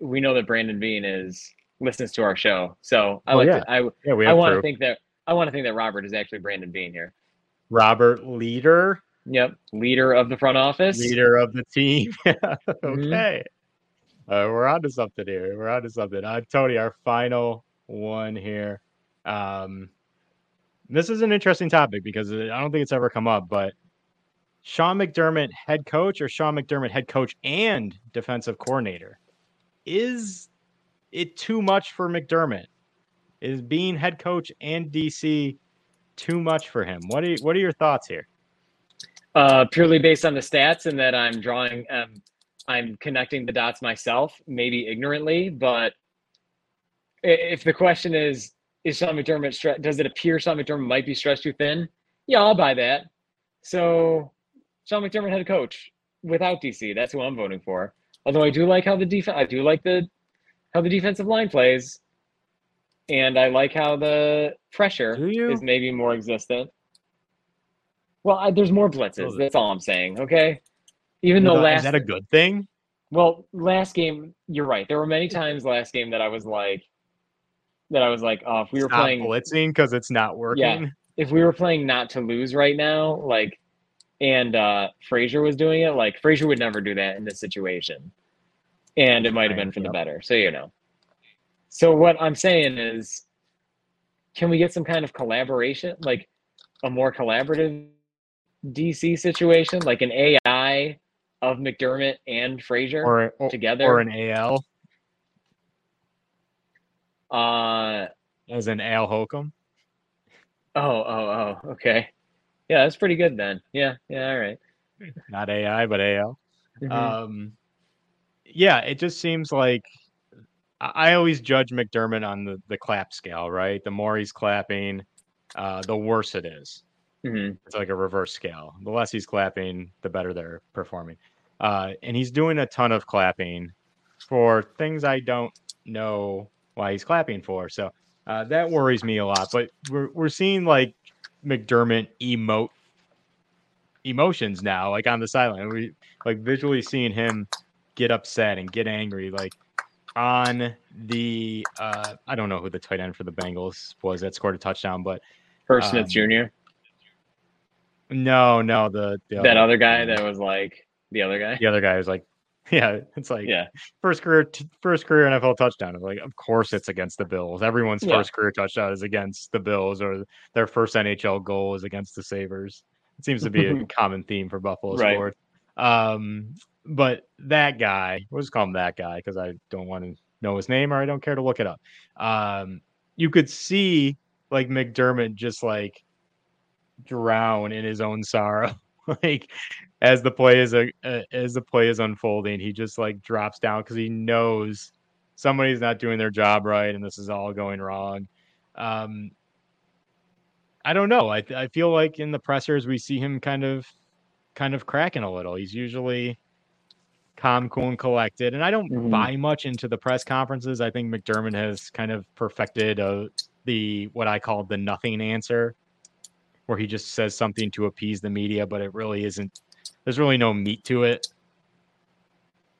we know that Brandon Beane is listens to our show. So I Oh, like yeah. to I Yeah, we I want to think that I want to think that Robert is actually Brandon Beane here. Robert leader, Yep, leader of the front office. leader of the team. *laughs* Mm-hmm. okay. Uh, we're on to something here. We're on to something. Uh, Tony, our final one here. Um, this is an interesting topic because I don't think it's ever come up, but Sean McDermott, head coach, or Sean McDermott, head coach and defensive coordinator. Is it too much for McDermott? Is being head coach and DC too much for him? What are what are your thoughts here? uh, purely based on the stats and that I'm drawing, um, I'm connecting the dots myself, maybe ignorantly. But if the question is, is Sean McDermott, stre- does it appear Sean McDermott might be stretched too thin? Yeah, I'll buy that. So Sean McDermott head coach without DC, that's who I'm voting for. Although I do like how the defense, I do like the how the defensive line plays, and I like how the pressure is maybe more existent. Well, I, there's more blitzes. That's all I'm saying. Okay. Even though last Is that a good thing? well, last game, you're right. There were many *laughs* times last game that I was like, that I was like, oh, if we were Stop playing, blitzing because it's not working. Yeah, if we were playing not to lose right now, like, and uh Frazier was doing it, like Frazier would never do that in this situation, and it might have been for the better. So you know. So what I'm saying is, can we get some kind of collaboration, like a more collaborative DC situation, like an AI of McDermott and Frazier Or, or together? or an AL uh as an Al Holcomb. oh oh oh okay. Yeah, that's pretty good then. Yeah, yeah, all right. Not AI, but AL. Mhm. Um, yeah, it just seems like I always judge McDermott on the, the clap scale, right? The more he's clapping, uh, the worse it is. Mhm. It's like a reverse scale. The less he's clapping, the better they're performing. Uh, and he's doing a ton of clapping for things I don't know why he's clapping for. So uh, that worries me a lot. But we're we're seeing like McDermott emote emotions now, like on the sideline. We like visually seeing him get upset and get angry, like on the uh, I don't know who the tight end for the Bengals was that scored a touchdown, but Irv Smith Um, Jr. no, no, the, the That other guy that was like the other guy. the other guy was like, *laughs* yeah, it's like Yeah. first career t- first career NFL touchdown. Like, of course it's against the Bills. Everyone's Yeah. first career touchdown is against the Bills, or their first NHL goal is against the Sabres. It seems to be a *laughs* common theme for Buffalo Right. sports. Um, but that guy, we'll just call him that guy because I don't want to know his name or I don't care to look it up. Um, you could see like McDermott just like drown in his own sorrow *laughs* like as the play is a uh, as the play is unfolding, he just like drops down because he knows somebody's not doing their job right, and this is all going wrong. Um, I don't know. I I feel like in the pressers we see him kind of kind of cracking a little. He's usually calm, cool, and collected. And I don't Mhm. buy much into the press conferences. I think McDermott has kind of perfected uh, the what I call the nothing answer, where he just says something to appease the media, but it really isn't. There's really no meat to it.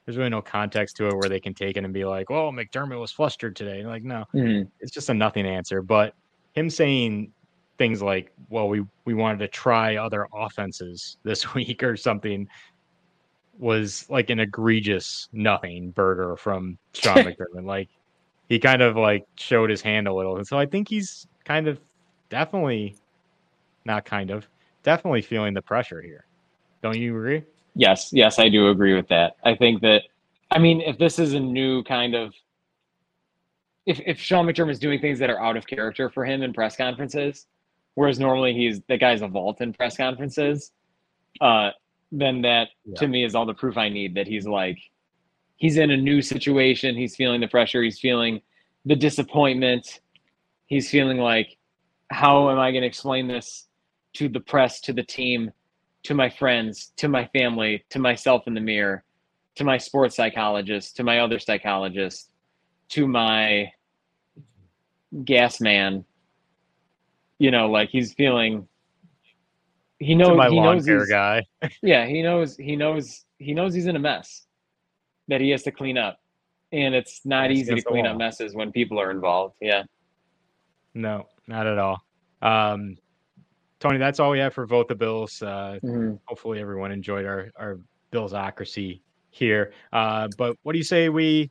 There's really no context to it where they can take it and be like, "Well, McDermott was flustered today." Like, no, Mhm. it's just a nothing answer. But him saying things like, "Well, we we wanted to try other offenses this *laughs* week" or something was like an egregious nothing burger from Sean *laughs* McDermott. Like he kind of like showed his hand a little, and so I think he's kind of definitely not kind of definitely feeling the pressure here. Don't you agree? Yes, yes, I do agree with that. I think that, I mean, if this is a new kind of, if if Sean McDermott is doing things that are out of character for him in press conferences, whereas normally he's the guy's a vault in press conferences, uh, then that to me is all the proof I need that he's like, he's in a new situation. He's feeling the pressure. He's feeling the disappointment. He's feeling like, how am I going to explain this to the press, to the team? to my friends, to my family, to myself in the mirror, to my sports psychologist, to my other psychologist, to my gas man. You know, like he's feeling. He knows. my he lawn knows. care he's- guy. *laughs* Yeah, he knows. He knows. He knows he's in a mess that he has to clean up, and it's not It's easy to clean up messes when people are involved. Yeah. No, not at all. Um, Tony, that's all we have for vote the Bills. Uh, Mhm. hopefully everyone enjoyed our our Billsocracy here. Uh, but what do you say we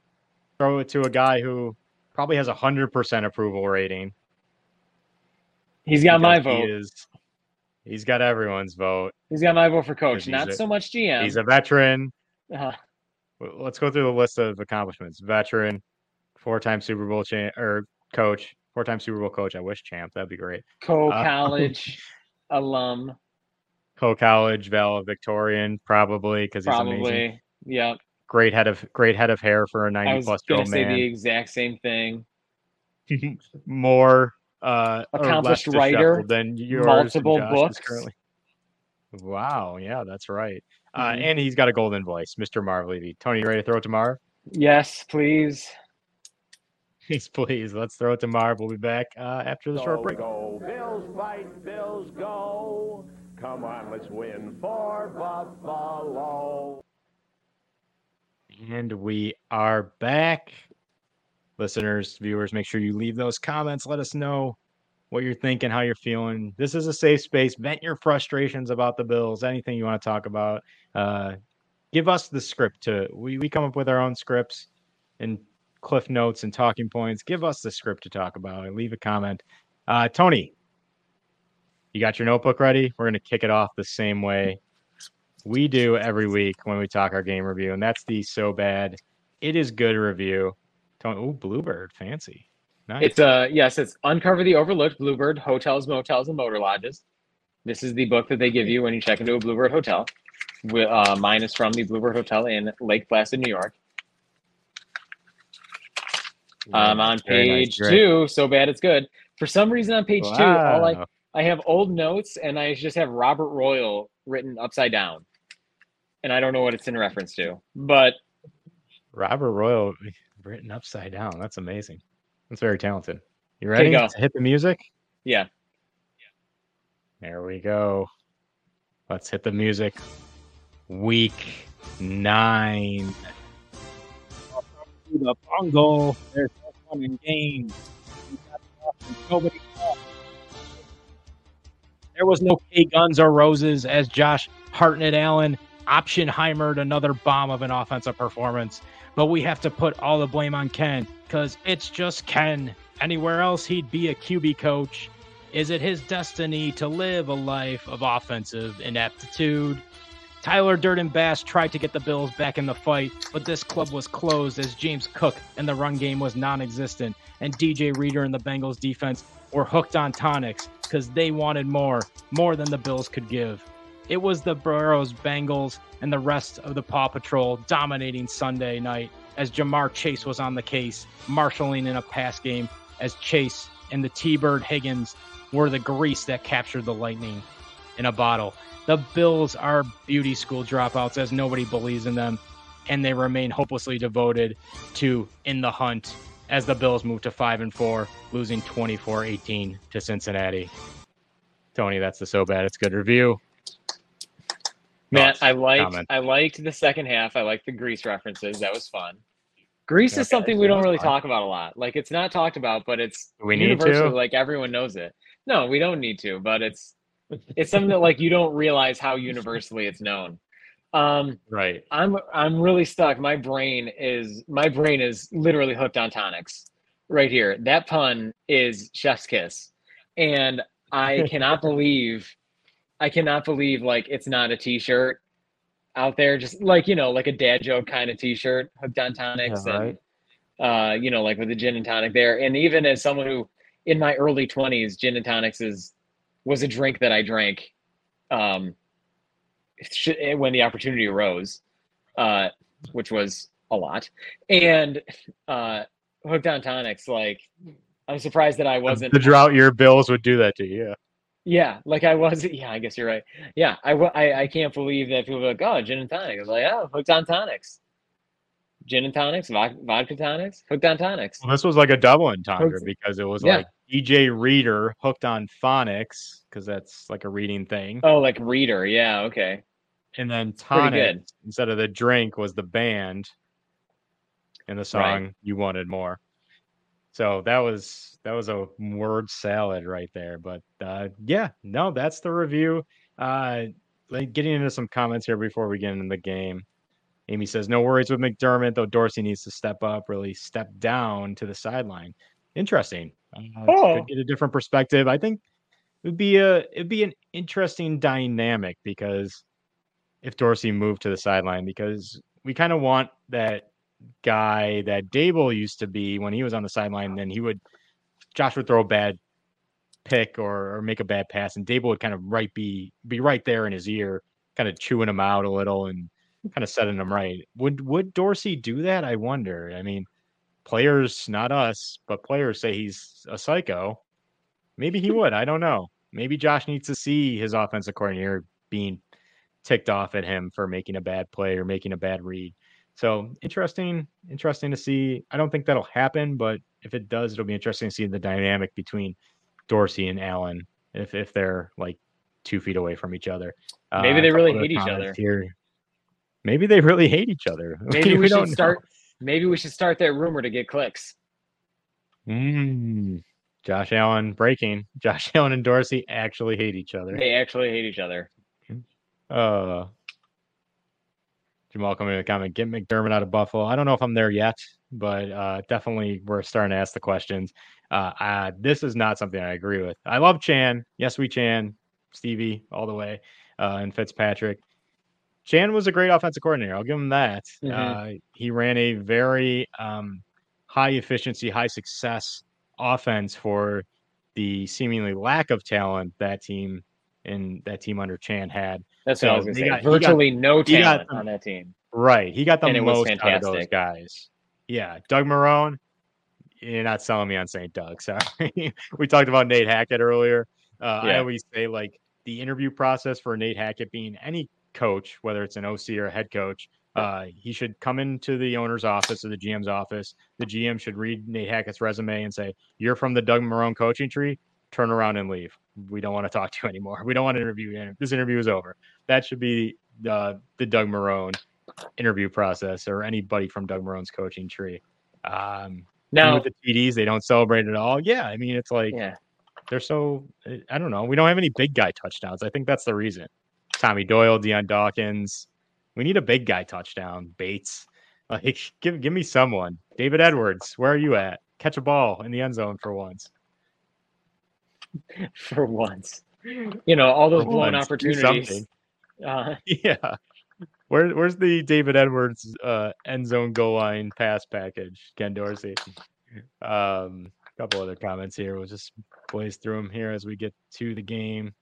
throw it to a guy who probably has a hundred percent approval rating? He's got my because he vote. is- he's got everyone's vote. He's got my vote for coach, not a- so much GM. He's a veteran. Uh, W- Let's go through the list of accomplishments. Veteran, four-time Super Bowl champ or coach, four-time Super Bowl coach. I wish champ. That'd be great. co-college *laughs* alum, Co-college valedictorian, probably because he's amazing. probably. Yep. Great head of great head of hair for a I ninety was gonna old say the exact same thing. *laughs* More uh, Accomplished writer, than yours. multiple Josh's books. currently. Wow, yeah, that's right. Uh, Mhm. and he's got a golden voice, Mr. Marv Levy. Tony, you ready to throw it to Marv? Yes, please. *laughs* Please, please. Let's throw it to Marv. We'll be back uh, after the short break. Go, Bills fight, Bills go. Come on, let's win for Buffalo. And we are back. Listeners, viewers, make sure you leave those comments. Let us know what you're thinking, how you're feeling. This is a safe space. Vent your frustrations about the Bills, anything you want to talk about. Uh, give us the script to we, we come up with our own scripts and cliff notes and talking points. Give us the script to talk about and leave a comment. Uh, Tony, you got your notebook ready? We're going to kick it off the same way we do every week when we talk our game review, and that's the so bad it is good review. Oh, Bluebird, fancy, nice. It's uh yes, it's Uncover the Overlooked Bluebird Hotels, Motels, and Motor Lodges. This is the book that they give you when you check into a Bluebird hotel. Uh, mine is from the Bluebird Hotel in Lake Placid, New York. I'm on Very nice, page two. So bad it's good. For some reason, on page two, all I I have old notes and I just have Robert Royal written upside down, and I don't know what it's in reference to. But Robert Royal written upside down. That's amazing. That's very talented. You ready to hit the music? yeah, There we go. Let's hit the music. Week nine. the bungle. There's no fun in games. Nobody. There was no K guns or roses as Josh Hartnett Allen optionheimered another bomb of an offensive performance. But we have to put all the blame on Ken because it's just Ken. Anywhere else, he'd be a QB coach. Is it his destiny to live a life of offensive ineptitude? Tyler Durden Bass tried to get the Bills back in the fight, but this club was closed as James Cook and the run game was non existent, and DJ Reader and the Bengals defense were hooked on tonics because they wanted more, more than the Bills could give. It was the Burrows Bengals and the rest of the Paw Patrol dominating Sunday night as Ja'Marr Chase was on the case, marshaling in a pass game as Chase and the T Bird Higgins were the grease that captured the lightning in a bottle. The Bills are beauty school dropouts as nobody believes in them, and they remain hopelessly devoted to in the hunt as the Bills move to 5 and 4, losing 24-18 to Cincinnati. Tony, that's the so bad it's good review. Man, I liked comment? I liked the second half. I liked the Grease references. That was fun. Grease is something we don't really fun. talk about a lot. Like it's not talked about, but it's we need universally to? like everyone knows it. No, we don't need to, but it's it's something that like you don't realize how universally it's known. Um Right. I'm I'm really stuck. My brain is my brain is literally hooked on tonics right here. That pun is chef's kiss. And I *laughs* cannot believe I cannot believe like it's not a t-shirt out there just like you know like a dad joke kind of t-shirt hooked on tonics Yeah, and uh you know like with the gin and tonic there. And even as someone who in my early 20s gin and tonics is was a drink that I drank um sh- when the opportunity arose uh which was a lot. And uh hooked on tonics like I'm surprised that I wasn't the drought your bills would do that to you. Yeah. like I was. *laughs* Yeah, I guess you're right. Yeah, I, I, I can't believe that people are like, oh, gin and tonic. I was like, oh, hooked on tonics. Gin and tonics, vodka, vodka tonics, hooked on tonics. Well, this was like a double entendre Hooked- because it was Yeah. like DJ Reader hooked on phonics because that's like a reading thing, Oh, like reader. Yeah, okay. and then tonic instead of the drink was the band, and the song Right. "You Wanted More." So that was that was a word salad right there. But uh, yeah, no, that's the review. Uh, like getting into some comments here before we get into the game. Amy says, "No worries with McDermott, though Dorsey needs to step up, really step down to the sideline." Interesting. Uh, Oh. Could get a different perspective. I think it would be a it'd be an interesting dynamic because if Dorsey moved to the sideline, because we kind of want that guy that Daboll used to be when he was on the sideline. And then he would Josh would throw a bad pick or, or make a bad pass, and Daboll would kind of right be be right there in his ear, kind of chewing him out a little and kind of setting him right. Would would Dorsey do that? I wonder. I mean, players, not us, but players say he's a psycho. Maybe he hmm. would. I don't know. Maybe Josh needs to see his offensive coordinator being ticked off at him for making a bad play or making a bad read. So interesting, interesting to see. I don't think that'll happen, but if it does, it'll be interesting to see the dynamic between Dorsey and Allen if if they're like two feet away from each other. Maybe Uh, they really hate each other. Here. Maybe they really hate each other. *laughs* Maybe we, don't should know. start. Maybe we should start that rumor to get clicks. Mm. Josh Allen breaking. *laughs* Josh Allen and Dorsey actually hate each other. They actually hate each other. Uh, Jamal coming in the comment, get McDermott out of Buffalo. I don't know if I'm there yet, but uh, definitely we're starting to ask the questions. Uh, uh, this is not something I agree with. I love Chan. Yes, we Chan, Stevie, all the way, uh, and Fitzpatrick. Chan was a great offensive coordinator. I'll give him that. Mhm. Uh, he ran a very um, high efficiency, high success offense for the seemingly lack of talent that team and that team under Chan had. That's what I So was gonna say. got- he got- Virtually no he got talent on that team. Right. He got the most out of those guys. Yeah. Doug Marrone, you're not selling me on St. Doug. Sorry. *laughs* we talked about Nate Hackett earlier. Uh, I always say, like, the interview process for Nate Hackett being any coach, whether it's an OC or a head coach, uh, he should come into the owner's office or the GM's office. The GM should read Nate Hackett's resume and say, You're from the Doug Marrone coaching tree. Turn around and leave. We don't want to talk to you *laughs* anymore. We don't want to interview you. This interview is over. That should be uh, the Doug Marrone interview process or anybody from Doug Marrone's coaching tree. Um, Now, with the TDs, they don't celebrate at all. Yeah, I mean, it's like yeah, they're so. I don't know. We don't have any big guy touchdowns. I think that's the reason. Tommy Doyle, Dion Dawkins. We need a big guy touchdown. Bates. Like, *laughs* give give me someone. David Edwards, where are you at? Catch a ball in the end zone for once. *laughs* for once, you know all those blown once, opportunities. Uh, *laughs* Yeah. Where, where's the David Edwards uh, end zone goal line pass package, Ken Dorsey? Um, a couple other comments here. We'll just blaze through them here as we get to the game.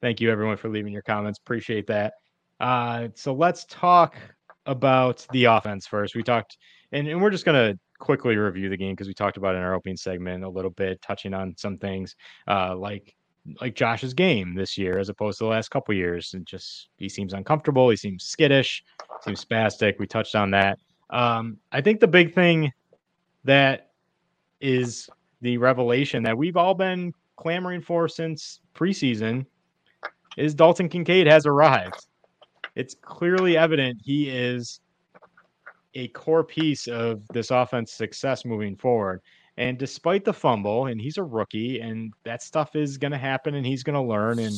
Thank you everyone for leaving your comments. Appreciate that. Uh, so let's talk about the offense first. We talked, and, and we're just gonna quickly review the game because we talked about in our opening segment a little bit, touching on some things uh, like like Josh's game this year as opposed to the last couple years. And just he seems uncomfortable, he seems skittish, seems spastic. We touched on that. Um, I think the big thing that is the revelation that we've all been clamoring for since preseason is Dalton Kincaid has arrived. It's clearly evident he is a core piece of this offense success moving forward. And despite the fumble, and he's a rookie, and that stuff is going to happen, and he's going to learn. And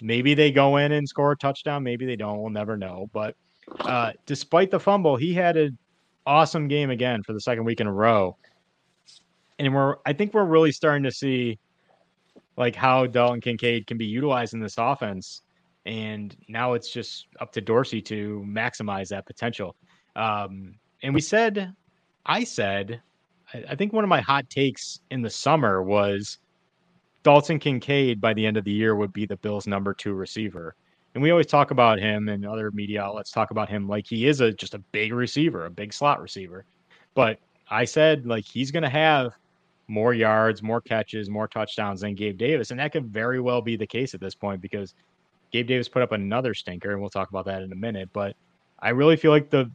maybe they go in and score a touchdown, maybe they don't. We'll never know. But uh, despite the fumble, he had an awesome game again for the second week in a row. And we're, I think we're really starting to see like how Dalton Kincaid can be utilized in this offense. And now it's just up to Dorsey to maximize that potential. Um, and we said, I said, I, I think one of my hot takes in the summer was Dalton Kincaid by the end of the year would be the Bills' number two receiver. And we always talk about him and other media outlets talk about him like he is a just a big receiver, a big slot receiver. But I said like he's going to have more yards, more catches, more touchdowns than Gabe Davis, and that could very well be the case at this point because Gabe Davis put up another stinker, and we'll talk about that in a minute. But I really feel like the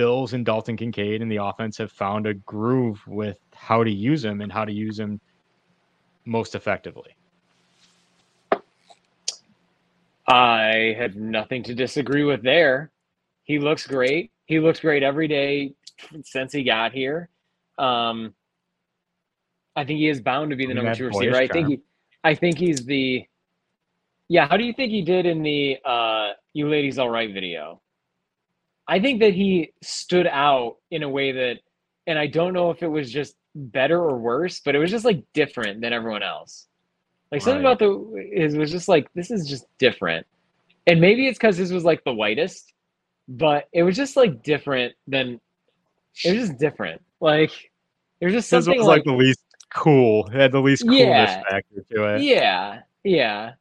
Bills and Dalton Kincaid and the offense have found a groove with how to use him and how to use him most effectively. I have nothing to disagree with there. He looks great. He looks great every day since he got here. Um, I think he is bound to be the number two receiver. I think he, I think he's the. Yeah, how do you think he did in the uh, "You Ladies All Right" video? I think that he stood out in a way that, and I don't know if it was just better or worse, but it was just like different than everyone else. Like something Right. about the is was just like this is just different, and maybe it's because this was like the whitest, but it was just like different than it was just different. Like there's just This something was like, like, the least cool. It had the least coolness Yeah. factor to it. yeah, yeah.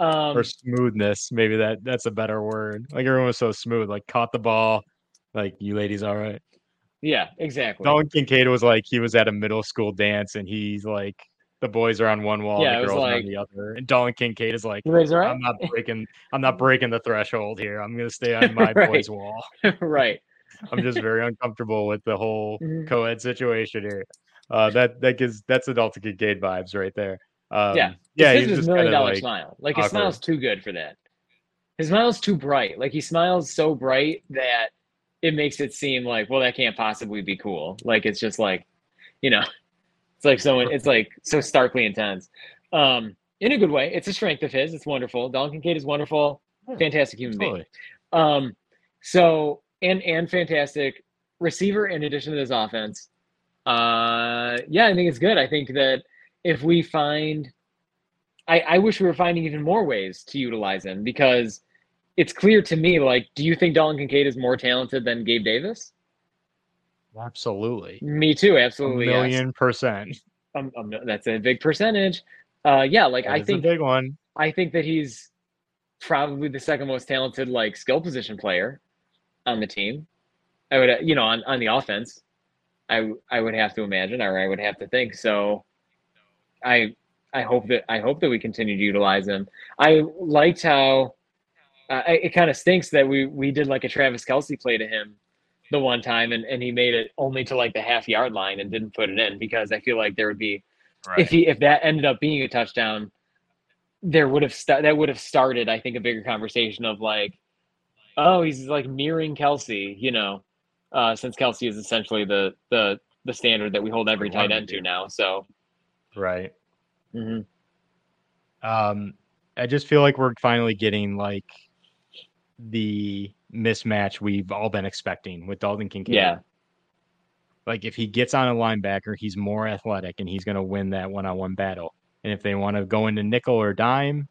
Um, or smoothness. Maybe that that's a better word. Like everyone was so smooth, like caught the ball. Like you ladies, all right. yeah, exactly. Dalton Kincaid was like he was at a middle school dance and he's like the boys are on one wall Yeah, and the girls are like- on the other. And Dalton Kincaid is like You ladies all right? I'm not *laughs* breaking I'm not breaking the threshold here. I'm gonna stay on *laughs* my Right. boys' wall. *laughs* right. I'm just very uncomfortable with the whole Mhm. co-ed situation here. Uh, that that gives that's adult Kincaid vibes right there. Um, yeah, yeah, his is million dollar like smile. Like his awkward. smile's too good for that. His smile's too bright. Like he smiles so bright that it makes it seem like, well, that can't possibly be cool. Like it's just like, you know, *laughs* it's like so it's like so starkly intense. Um, in a good way. It's a strength of his. It's wonderful. Dalton Kincaid is wonderful. Fantastic human being. Um, so and and fantastic receiver in addition to this offense. Uh, yeah, I think it's good. I think that if we find, I I wish we were finding even more ways to utilize him because it's clear to me. Like, do you think Dalton Kincaid is more talented than Gabe Davis? Absolutely. Me too, A absolutely. yes. million percent. *laughs* Um, um, that's a big percentage. Uh, yeah, like That I a think big one. I think that he's probably the second most talented like skill position player on the team. I would, uh, you know, on, on the offense, I I would have to imagine, or I would have to think. So, I I hope that I hope that we continue to utilize him. I liked how uh, it kind of stinks that we we did like a Travis Kelce play to him the one time, and and he made it only to like the half yard line and didn't put it in because I feel like there would be if he if that ended up being a touchdown, there would have sta- that would have started, I think, a bigger conversation of like, oh, he's like mirroring Kelce, you know, uh, since Kelce is essentially the the the standard that we hold every tight end to now. So, Right. mhm. Um, I just feel like we're finally getting like the mismatch we've all been expecting with Dalton Kincaid. Yeah. Like if he gets on a linebacker, he's more athletic and he's going to win that one-on-one battle. And if they want to go into nickel or dime,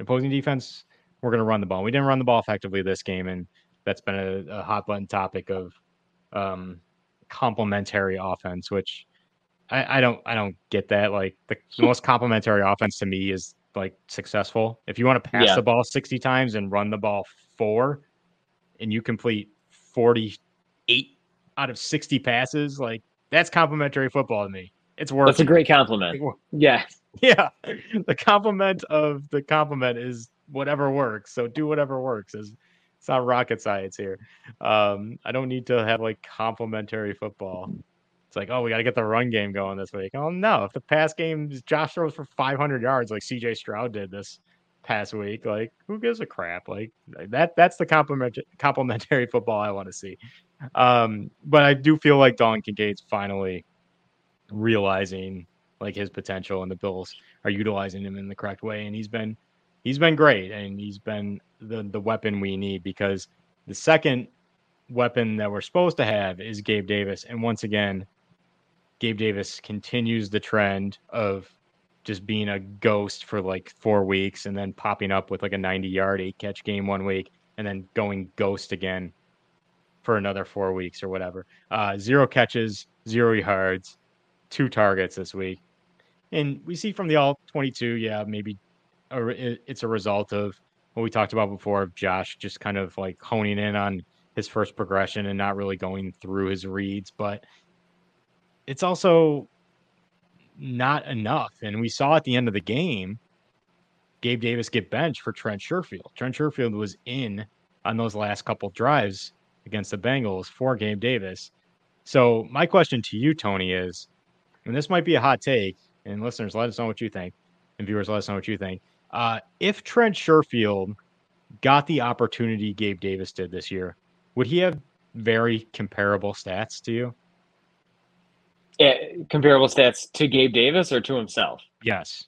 opposing defense, we're going to run the ball. We didn't run the ball effectively this game, and that's been a, a hot button topic of um, complementary offense, which I, I don't I don't get that. Like the, the most complimentary offense to me is like successful. If you want to pass Yeah. the ball 60 times and run the ball four and you complete 48 out of 60 passes, like that's complimentary football to me. It's worth That's a great compliment. Yeah. yeah. The compliment of the compliment is whatever works. So do whatever works. Is it's not rocket science here. Um, I don't need to have like complimentary football. It's like, oh, we got to get the run game going this week. Oh no, if the pass game Josh throws for 500 yards like CJ Stroud did this past week, like who gives a crap? Like that that's the compliment complimentary *laughs* football I want to see. Um, but I do feel like Dalton Kincaid's finally realizing like his potential and the Bills are utilizing him in the correct way and he's been he's been great and he's been the the weapon we need because the second weapon that we're supposed to have is Gabe Davis and once again Gabe Davis continues the trend of just being a ghost for like 4 weeks and then popping up with like a 90 yard 8 catch game one week and then going ghost again for another 4 weeks or whatever. Uh zero catches, zero yards, two targets this week. And we see from the all 22, yeah, maybe a, it's a result of what we talked about before of Josh just kind of like honing in on his first progression and not really going through his reads, but it's also not enough. And we saw at the end of the game, Gabe Davis get benched for Trent Sherfield. Trent Sherfield was in on those last couple drives against the Bengals for Gabe Davis. So my question to you, Tony, is, and this might be a hot take, and listeners, let us know what you think, and viewers, let us know what you think. Uh, if Trent Sherfield got the opportunity Gabe Davis did this year, would he have very comparable stats to you? Yeah, comparable stats to Gabe Davis or to himself? Yes.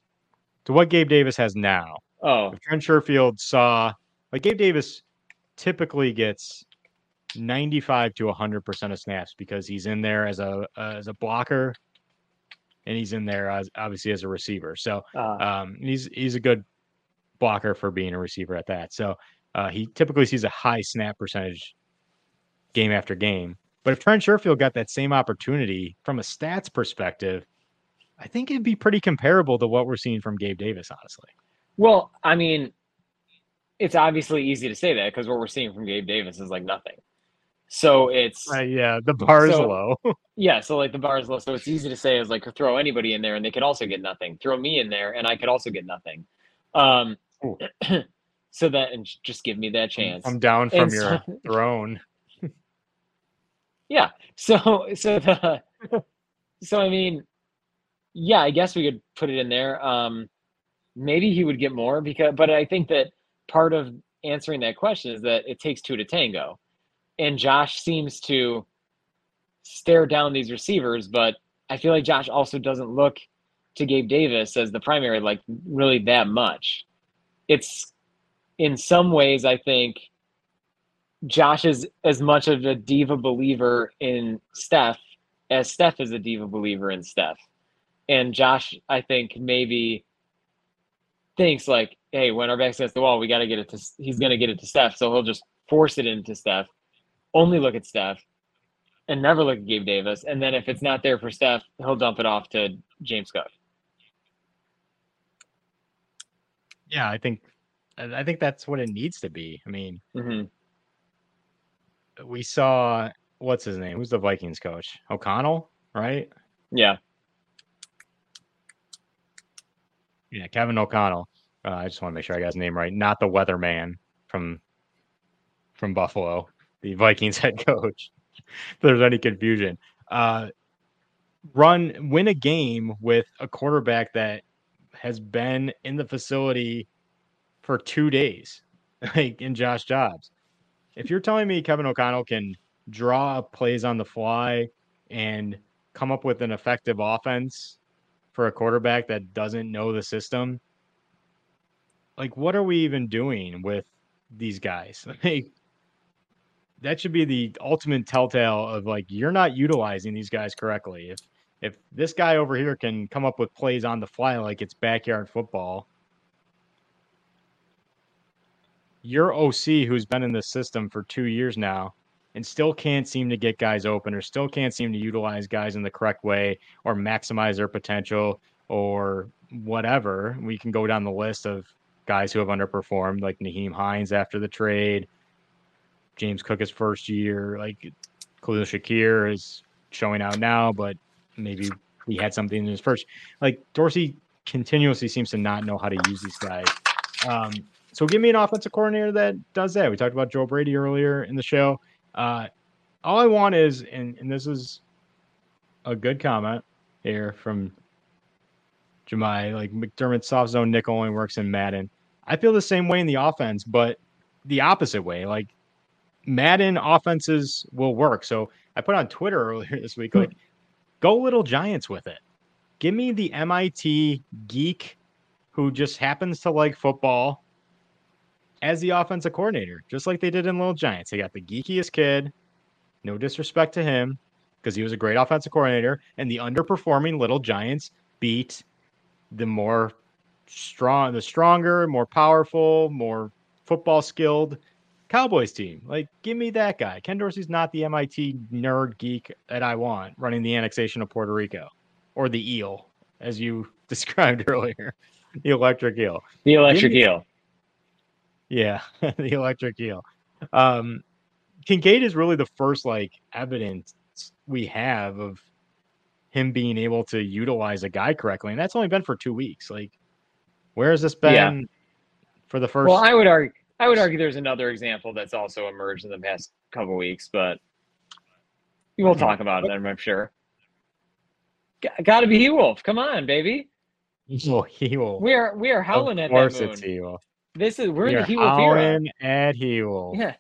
To what Gabe Davis has now. Oh, If Trent Sherfield saw, like Gabe Davis typically gets 95 to 100% of snaps because he's in there as a as a blocker and he's in there as obviously as a receiver. So uh, um, he's he's a good blocker for being a receiver at that. So uh, he typically sees a high snap percentage game after game. But if Trent Sherfield got that same opportunity from a stats perspective, I think it'd be pretty comparable to what we're seeing from Gabe Davis, honestly. well, I mean, it's obviously easy to say that because what we're seeing from Gabe Davis is like nothing. So it's Uh, yeah, the bar is So- low. *laughs* yeah. So like the bar is low. So it's easy to say is like throw anybody in there and they could also get nothing. Throw me in there and I could also get nothing. Um, *clears throat* so that and just give me that chance. I'm down from And your so- throne. Yeah. So *laughs* so the so I mean, yeah, I guess we could put it in there. Um maybe he would get more because but I think that part of answering that question is that it takes two to tango. And Josh seems to stare down these receivers, but I feel like Josh also doesn't look to Gabe Davis as the primary like really that much. It's in some ways I think Josh is as much of a diva believer in Steph as Steph is a diva believer in Steph. And Josh, I think, maybe thinks like, hey, when our back's against the wall, we got to get it to, he's going to get it to Steph. So he'll just force it into Steph, only look at Steph, and never look at Gabe Davis. And then if it's not there for Steph, he'll dump it off to James Cook. Yeah, I think I think that's what it needs to be. I mean, hmm we saw what's his name? Who's the Vikings coach? O'Connell, right? Yeah. Yeah, Kevin O'Connell. Uh, I just want to make sure I got his name right. Not the weatherman from from Buffalo, the *laughs* Vikings head coach. if there's any confusion, uh, run win a game with a quarterback that has been in the facility for two days, *laughs* like in Josh Dobbs. If you're telling me Kevin O'Connell can draw up plays on the fly and come up with an effective offense for a quarterback that doesn't know the system, like what are we even doing with these guys? *laughs* Like that should be the ultimate telltale of like you're not utilizing these guys correctly. If if this guy over here can come up with plays on the fly like it's backyard football, your OC who's been in the system for two years now and still can't seem to get guys open or still can't seem to utilize guys in the correct way or maximize their potential or whatever. We can go down the list of guys who have underperformed, like Nyheim Hines after the trade, James Cook his first year, like Khalil Shakir is showing out now, but maybe he had something in his first. Like Dorsey continuously seems to not know how to use these guys. Um, so give me an offensive coordinator that does that. We talked about Joe Brady earlier in the show. Uh, all I want is, and, and this is a good comment here from Jemai, like McDermott's soft zone nickel only works in Madden. I feel the same way in the offense, but the opposite way. Like Madden offenses will work. So I put on Twitter *laughs* earlier this week, like, go little giants with it. Give me the MIT geek who just happens to like football as the offensive coordinator, just like they did in Little Giants. They got the geekiest kid, no disrespect to him, because he was a great offensive coordinator, and the underperforming Little Giants beat the more strong, the stronger, more powerful, more football skilled Cowboys team. Like, give me that guy. Ken Dorsey's not the MIT nerd geek that I want running the annexation of Puerto Rico or the eel, as you *laughs* described earlier, the electric eel. The electric me, eel. Yeah, *laughs* the electric eel. Um, Kincaid is really the first like evidence we have of him being able to utilize a guy correctly, and that's only been for two weeks. Like, where has this been Yeah. for the first? Well, I would argue. I would argue there's another example that's also emerged in the past couple weeks, but we'll Hmm. talk about it. I'm sure. Got to be He Wolf. Come on, baby. Well, he will. We are we are howling of at that moon. it's he will. This is we're We in the He Wolf era. at he will. Yeah.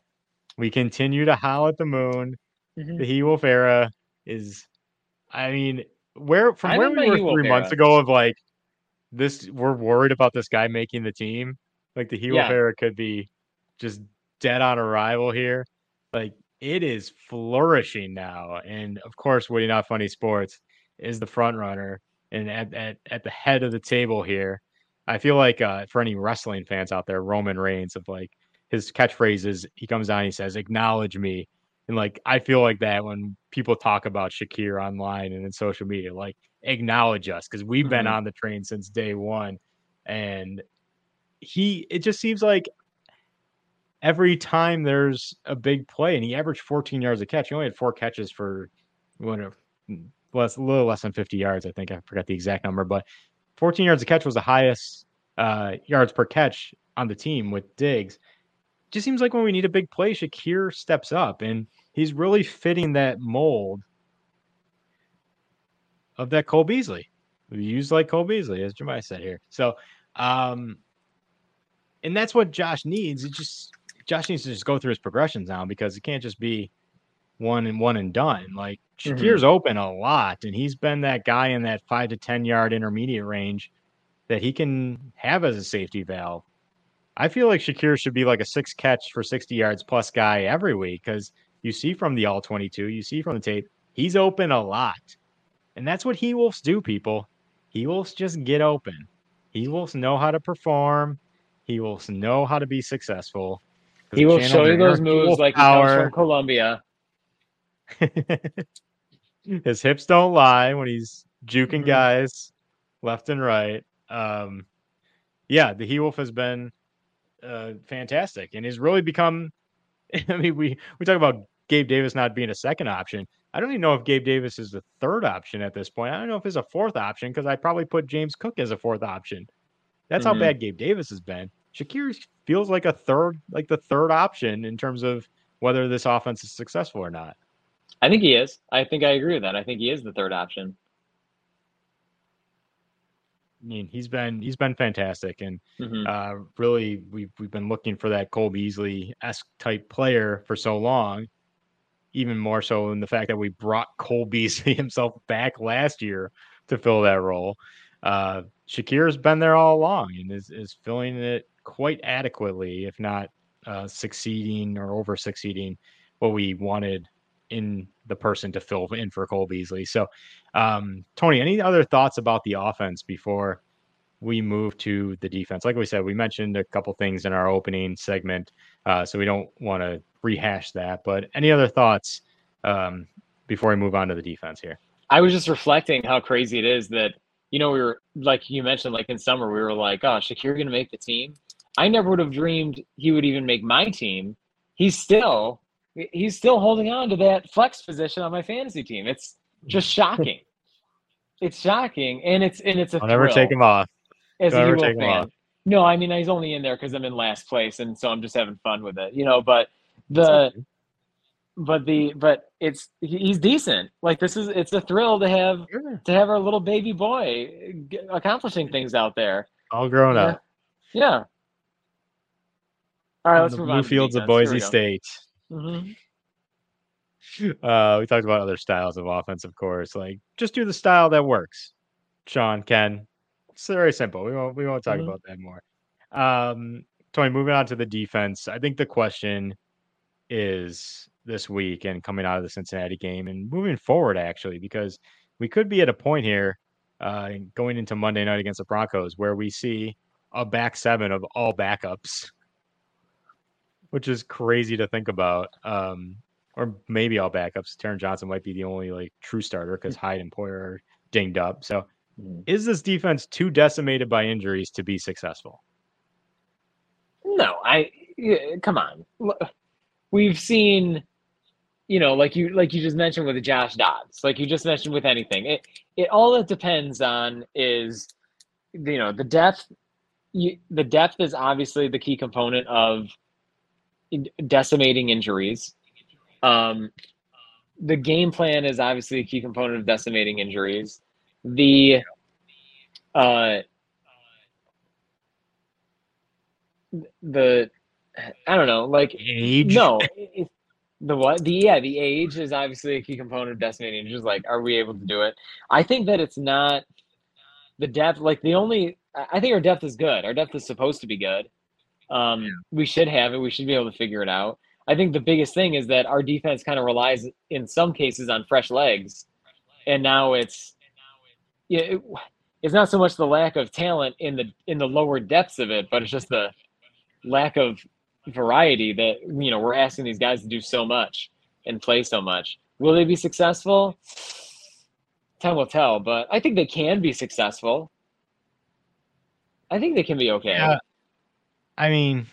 We continue to howl at the moon. Mhm. The he wolf era is, I mean, where from I'm where we were three months ago of like this, we're worried about this guy making the team. Like the he wolf Yeah. era could be just dead on arrival here. Like it is flourishing now, and of course, Witty Not Funny Sports is the front runner and at, at, at the head of the table here. I feel like uh, for any wrestling fans out there, Roman Reigns of like his catchphrases, he comes down, he says, "Acknowledge me," and like I feel like that when people talk about Shakir online and in social media, like acknowledge us because we've been Mhm. on the train since day one, and he it just seems like every time there's a big play, and he averaged 14 yards a catch. He only had four catches for one of less, a little less than 50 yards. I think I forgot the exact number, but 14 yards a catch was the highest uh, yards per catch on the team with Diggs. Just seems like when we need a big play, Shakir steps up, and he's really fitting that mold of that Cole Beasley. We use like Cole Beasley, as Jemai said here. So, um, and that's what Josh needs. It just Josh needs to just go through his progressions now because it can't just be one and one and done. Like. Shakir's mm-hmm. open a lot, and he's been that guy in that five to ten yard intermediate range that he can have as a safety valve. I feel like Shakir should be like a six catch for 60 yards plus guy every week because you see from the all 22, you see from the tape, he's open a lot. And that's what He Wolves do, people. He Wolves just get open. He Wolves know how to perform. He Wolves know how to be successful. He will show you those moves Wolf like he comes from Colombia. *laughs* His hips don't lie when he's juking Mhm. guys left and right. Um, yeah, the He Wolf has been uh, fantastic and has really become. *laughs* I mean, we we talk about Gabe Davis not being a second option. I don't even know if Gabe Davis is the third option at this point. I don't know if he's a fourth option because I probably put James Cook as a fourth option. That's Mhm. how bad Gabe Davis has been. Shakir feels like a third, like the third option in terms of whether this offense is successful or not. I think he is. I think I agree with that. I think he is the third option. I mean, he's been he's been fantastic, and Mhm. uh, really we've we've been looking for that Cole Beasley esque type player for so long. Even more so in the fact that we brought Cole Beasley *laughs* himself back last year to fill that role. Uh, Shakir's been there all along and is is filling it quite adequately, if not uh, succeeding or over succeeding what we wanted in the person to fill in for Cole Beasley. So, um, Tony, any other thoughts about the offense before we move to the defense? Like we said, we mentioned a couple things in our opening segment, uh, so we don't want to rehash that. But any other thoughts um, before we move on to the defense here? I was just reflecting how crazy it is that you know, we were like you mentioned, like in summer, we were like, oh, Shakir gonna make the team. I never would have dreamed he would even make my team. He's still he's still holding on to that flex position on my fantasy team. It's just *laughs* shocking. it's shocking, and it's and it's a I'll never take him off. as Don't take him fan. off. No, I mean he's only in there because I'm in last place, and so I'm just having fun with it, you know. But the, but the, but it's he's decent. Like this is it's a thrill to have to have our little baby boy g- accomplishing things out there. All grown Yeah. up. Yeah. All right, let's move blue on. to fields of Boise. State. Mhm. Uh, we talked about other styles of offense, of course. Like just do the style that works. Sean, Ken. It's very simple. We won't we won't talk Mhm. about that more. Um, Tony, moving on to the defense. I think the question is this week and coming out of the Cincinnati game and moving forward actually, because we could be at a point here uh, going into Monday night against the Broncos where we see a back seven of all backups, which is crazy to think about. Um, or maybe all backups. Taron Johnson might be the only like true starter because Hyde and Poyer are dinged up. So, Mhm. is this defense too decimated by injuries to be successful? No, I come on. We've seen, you know, like you like you just mentioned with Josh Dobbs, like you just mentioned with anything. It it all it depends on is, you know, the depth. You, the depth is obviously the key component of decimating injuries. Um, the game plan is obviously a key component of decimating injuries. The uh, the I don't know, like Age? no, the what? The yeah, the age is obviously a key component of decimating. Just like, are we able to do it? I think that it's not the depth. Like the only, I I think our depth is good. Our depth is supposed to be good. Um, we should have it. We should be able to figure it out. I think the biggest thing is that our defense kind of relies in some cases on fresh legs, and now it's yeah, it, it's not so much the lack of talent in the in the lower depths of it, but it's just the lack of variety that you know we're asking these guys to do so much and play so much. Will they be successful? Time will tell, but I think they can be successful. I think they can be okay. Yeah. I mean,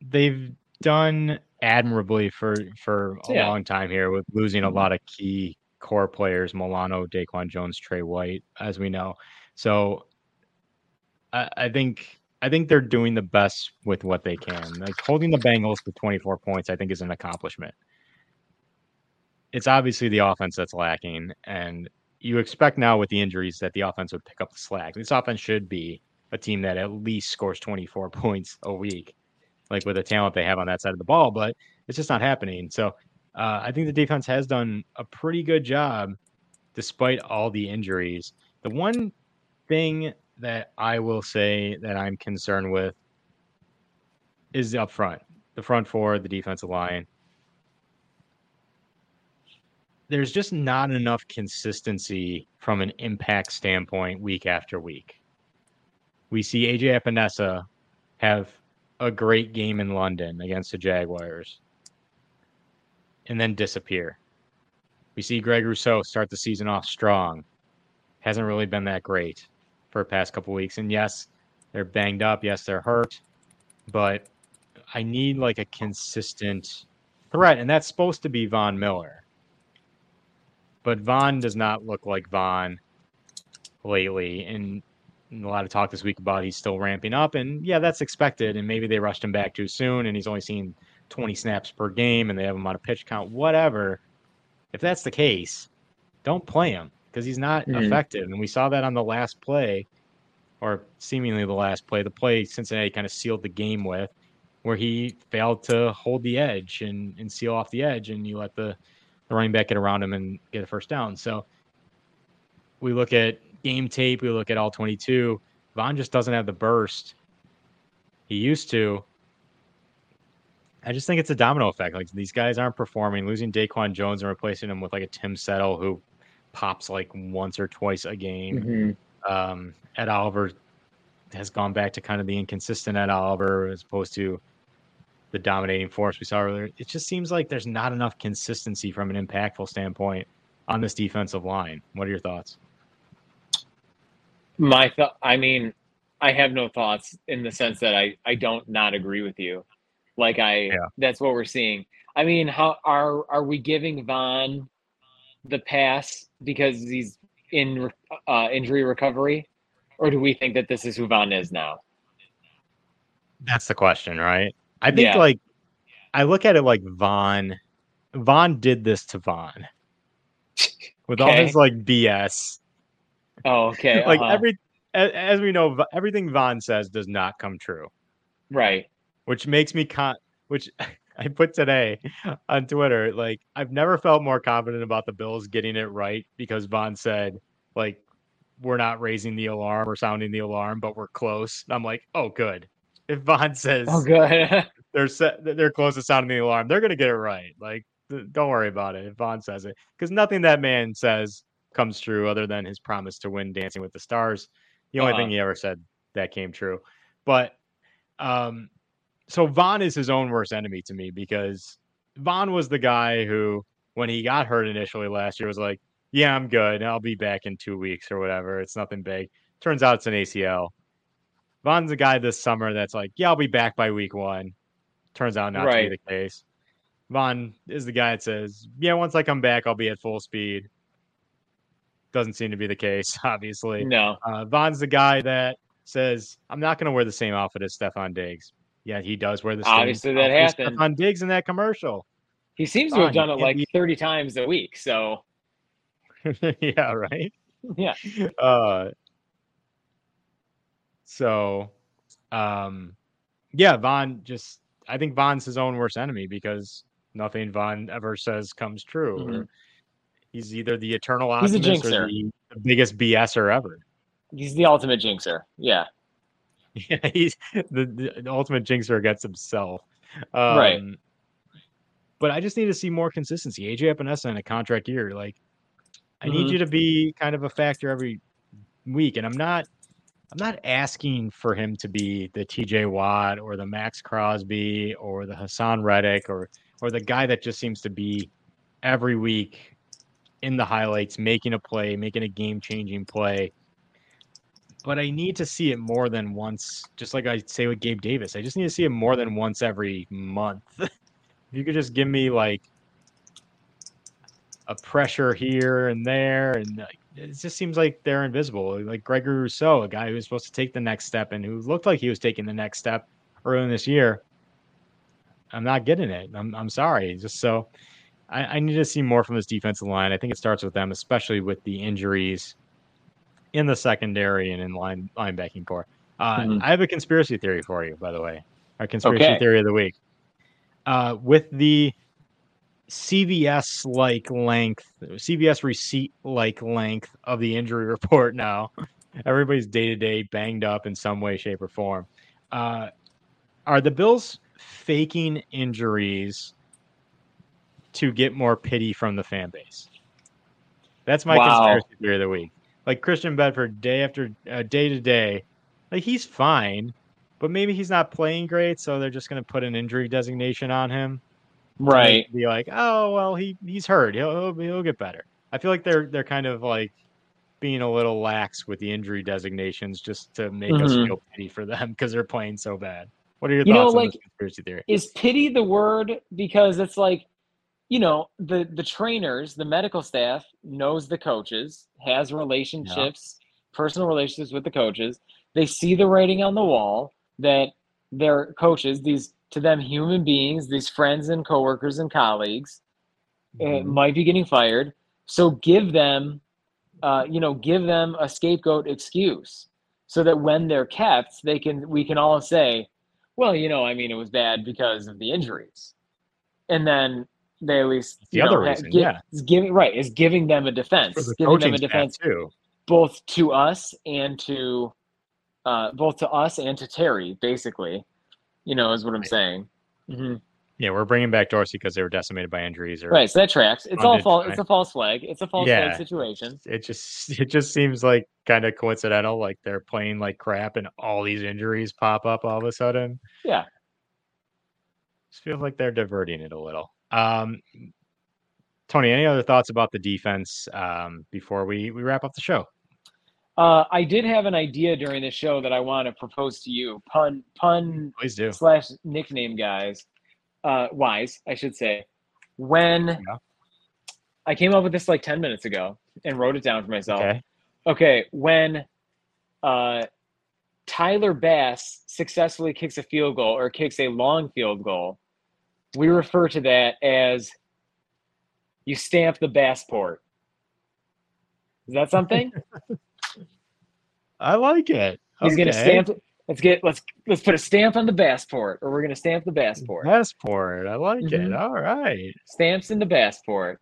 they've done admirably for for a Yeah. long time here with losing a mm-hmm. lot of key core players, Milano, Daquan Jones, Tre White, as we know. So I, I think I think they're doing the best with what they can. Like holding the Bengals to 24 points, I think is an accomplishment. It's obviously the offense that's lacking, and you expect now with the injuries that the offense would pick up the slack. This offense should be a team that at least scores 24 *laughs* points a week, like with the talent they have on that side of the ball, but it's just not happening. So uh, I think the defense has done a pretty good job despite all the injuries. The one thing that I will say that I'm concerned with is up front, the front four, the defensive line. There's just not enough consistency from an impact standpoint week after week. We see AJ Epenesa have a great game in London against the Jaguars and then disappear. We see Greg Rousseau start the season off strong. Hasn't really been that great for the past couple weeks. And yes, they're banged up. Yes, they're hurt. But I need like a consistent threat. And that's supposed to be Von Miller. But Von does not look like Von lately. And a lot of talk this week about he's still ramping up. And yeah, that's expected. And maybe they rushed him back too soon and he's only seen 20 snaps per game and they have him on a pitch count, whatever. If that's the case, don't play him because he's not Mhm. effective. And we saw that on the last play, or seemingly the last play, the play Cincinnati kind of sealed the game with, where he failed to hold the edge and, and seal off the edge, and you let the, the running back get around him and get a first down. So we look at game tape, we look at all 22. Von just doesn't have the burst he used to. I just think it's a domino effect. Like these guys aren't performing. Losing Daquan Jones and replacing him with like a Tim Settle who pops like once or twice a game. Mhm. Um, Ed Oliver has gone back to kind of the inconsistent Ed Oliver as opposed to the dominating force we saw earlier. It just seems like there's not enough consistency from an impactful standpoint on this defensive line. What are your thoughts? My thought. I mean, I have no thoughts in the sense that I I don't not agree with you. Like I, Yeah. that's what we're seeing. I mean, how are are we giving Von the pass because he's in uh, injury recovery, or do we think that this is who Von is now? That's the question, right? I think Yeah. like I look at it like Von. Von did this to Von *laughs* with all his like BS. Oh, okay. *laughs* like uh-huh. every as, as we know, everything Von says does not come true, right. which makes me con. Which *laughs* I put today on Twitter. Like I've never felt more confident about the Bills getting it right because Von said like we're not raising the alarm or sounding the alarm, but we're close. And I'm like, oh, good. If Von says Oh, good. *laughs* they're set, they're close to sounding the alarm. They're gonna get it right. Like, don't worry about it if Von says it, because nothing that man says comes true other than his promise to win Dancing with the Stars. The only Uh-huh. thing he ever said that came true. But, um, so Von is his own worst enemy to me because Von was the guy who, when he got hurt initially last year, was like, "Yeah, I'm good. I'll be back in two weeks or whatever. It's nothing big." Turns out it's an ACL. Von's the guy this summer that's like, yeah, I'll be back by week one. Turns out not to be the case. Von is the guy that says, yeah, once I come back, I'll be at full speed. Doesn't seem to be the case, *laughs* obviously. No. Uh, Von's the guy that says, I'm not going to wear the same outfit as Stefon Diggs. Yeah, he does wear the same Obviously, that happened. Stefon Diggs in that commercial. He seems to have done it like be- 30 times a week. So, *laughs* yeah, right. yeah. *laughs* uh so um yeah von just i think von's his own worst enemy because nothing von ever says comes true or Mhm. He's either the eternal optimist or the, the biggest bs'er ever He's the ultimate jinxer. Yeah. *laughs* yeah he's the, the, ultimate jinxer against himself um, Right. but i just need to see more consistency aj epenesa in a contract year like i need Mhm. you to be kind of a factor every week and i'm not i'm not asking for him to be the tj watt or the maxx crosby or the haason reddick or or the guy that just seems to be every week in the highlights making a play making a game changing play but I need to see it more than once, just like I say with Gabe Davis. I just need to see it more than once every month. *laughs* if you could just give me like a pressure here and there, and like, it just seems like they're invisible. Like Gregory Rousseau, a guy who was supposed to take the next step and who looked like he was taking the next step early in this year. I'm not getting it. I'm I'm sorry. Just so I, I need to see more from this defensive line. I think it starts with them, especially with the injuries in the secondary and in line linebacking core. Uh, Mhm. I have a conspiracy theory for you, by the way. Our conspiracy Okay. theory of the week. Uh, with the CVS like length, CVS receipt like length of the injury *laughs* report now, everybody's day to day banged up in some way, shape, or form. Uh, are the Bills faking injuries to get more pity from the fan base? That's my Wow. conspiracy theory of the week. Like Christian Benford, day after uh, day to day, like he's fine, but maybe he's not playing great, so they're just going to put an injury designation on him. Right. Be like, oh well, he he's hurt. He'll, he'll he'll get better. I feel like they're they're kind of like being a little lax with the injury designations just to make us Mhm. feel pity for them *laughs* because they're playing so bad. What are your You know, thoughts on like- this conspiracy theory? Is pity the word? Because it's like, you know, the the trainers, the medical staff knows the coaches, has relationships, personal relationships with the coaches. They see the writing on the wall that their coaches, these to them human beings, these friends and coworkers and colleagues, uh, Mm-hmm. might be getting fired. So give them, uh, you know, give them a scapegoat excuse, so that when they're kept, they can we can all say, well, you know, I mean, it was bad because of the injuries, and then they at least The you know, other reason, gi- yeah. is giving right is giving them a defense, the giving them a defense too. both to us and to uh, both to us and to Terry, basically. You know, is what I'm saying. hmm Yeah, we're bringing back Dorsey because they were decimated by injuries. Or Right, so that tracks. It's all false. It's a false flag. It's a false Yeah. flag situation. it just *laughs* it just seems like kind of coincidental. Like they're playing like crap, and all these injuries pop up all of a sudden. Yeah. Just feels like they're diverting it a little. Um, Tony, any other thoughts about the defense um, before we we wrap up the show? Uh, I did have an idea during the show that I want to propose to you. Pun pun Please do. slash nickname guys, uh, wise, I should say. When Yeah. I came up with this like ten minutes ago and wrote it down for myself. Okay. Okay, when uh, Tyler Bass successfully kicks a field goal or kicks a long field goal, we refer to that as you stamp the Bassport. Is that something? *laughs* I like it. He's gonna Okay. stamp. Let's get let's let's put a stamp on the Bassport, or we're gonna stamp the Bassport. Passport. I like it. Mhm. All right. Stamps in the Bassport.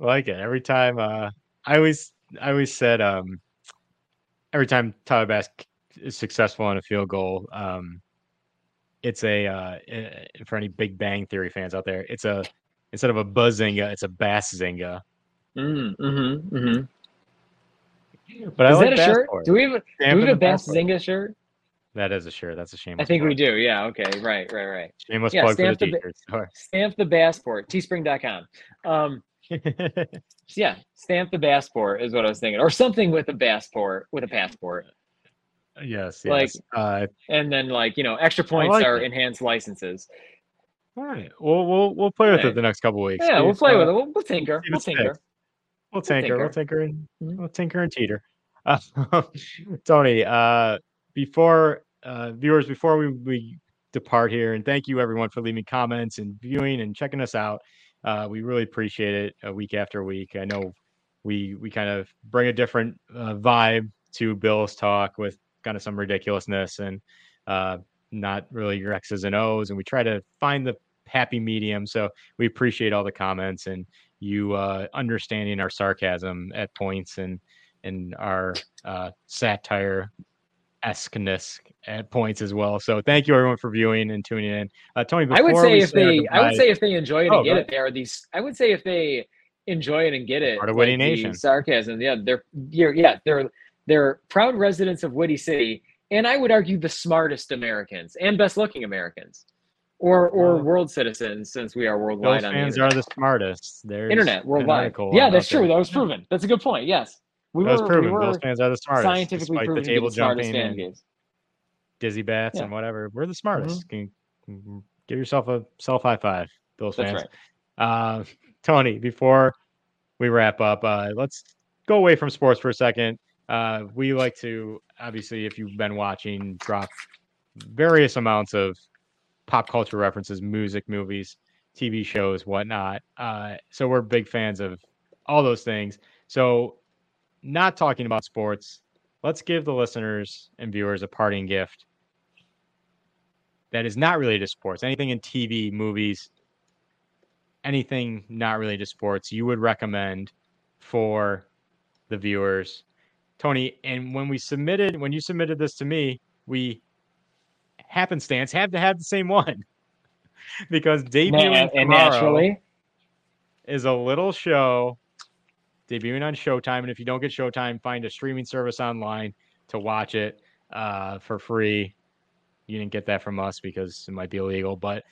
I like it. Every time uh I always I always said um every time Tyler Bass is successful on a field goal, um it's a uh eh, for any Big Bang Theory fans out there, it's a instead of a bazinga, it's a bass zinga. Mm, mm-hmm, mm-hmm. But I Is like that a shirt? Do we have a, do we have a the Bass Zinga shirt? That is a shirt. That's a shame. I think we do. Yeah. Okay. Right. Right. Right. Shameless Yeah, plug for the stamp the ba- t-shirt store. Stamp the Bassport. Teespring.com. Um, *laughs* yeah, stamp the Bassport is what I was thinking, or something with a passport with a passport, yes, Like- yes. uh and then like you know, extra points like are it. enhanced licenses. all right. We'll we'll we'll play with Right. it the next couple weeks. Yeah, we'll play uh, with it. We'll, we'll tinker. We'll tinker. We'll tinker, we'll tinker. and Mhm. we'll tinker and teeter. Uh, *laughs* Tony, uh, before uh, viewers, before we, we depart here, and thank you everyone for leaving comments and viewing and checking us out. Uh, we really appreciate it uh, week after week. I know we we kind of bring a different uh, vibe to Bill's talk with kind of some ridiculousness and uh, not really your X's and O's, and we try to find the happy medium. So we appreciate all the comments and you uh, understanding our sarcasm at points and and our uh, satire esqueness at points as well. So thank you everyone for viewing and tuning in. Uh, Tony, I would say if they, I would say if they enjoy it Oh, and get it, there are these. I would say if they enjoy it and get it, Part of like the Nation. sarcasm. Yeah, they're, you're, yeah, they're they're proud residents of Witty City, and I would argue the smartest Americans and best looking Americans, or or world citizens, since we are Those worldwide on the fans are the smartest. There's internet worldwide. Yeah, that's true. that. That was proven. That's a good point. Yes, we That was were, proven. we Those were fans are the smartest. scientifically proven the to be table the smartest jumping fan games. dizzy bats Yeah. Mm-hmm. and whatever. We're the smartest. Can, can give yourself a self high five, Bills That's fans. right. Uh, Tony, before we wrap up, uh, let's go away from sports for a second. Uh, we like to, obviously, if you've been watching, drop various amounts of pop culture references, music, movies, TV shows, whatnot. Uh, so we're big fans of all those things. So, not talking about sports, let's give the listeners and viewers a parting gift that is not related to sports. Anything in TV, movies, anything not related to sports you would recommend for the viewers. Tony, and when we submitted, when you submitted this to me, we happenstance had to have the same one *laughs* because debuting and naturally, is a little show debuting on Showtime. And if you don't get Showtime, find a streaming service online to watch it uh, for free. You didn't get that from us because it might be illegal, but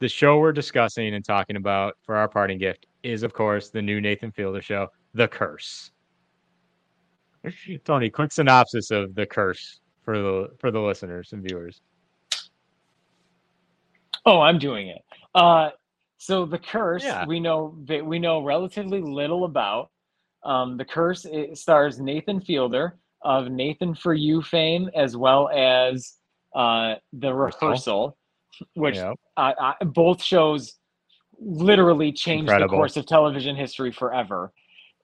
the show we're discussing and talking about for our parting gift is, of course, the new Nathan Fielder show, The Curse. Tony, quick synopsis of The Curse for the for the listeners and viewers. Oh, I'm doing it. Uh, so the curse Yeah. we know we know relatively little about. Um, the curse it stars Nathan Fielder of Nathan for You fame, as well as uh, the Rehearsal. which Yep. uh, I, both shows literally changed Incredible. the course of television history forever,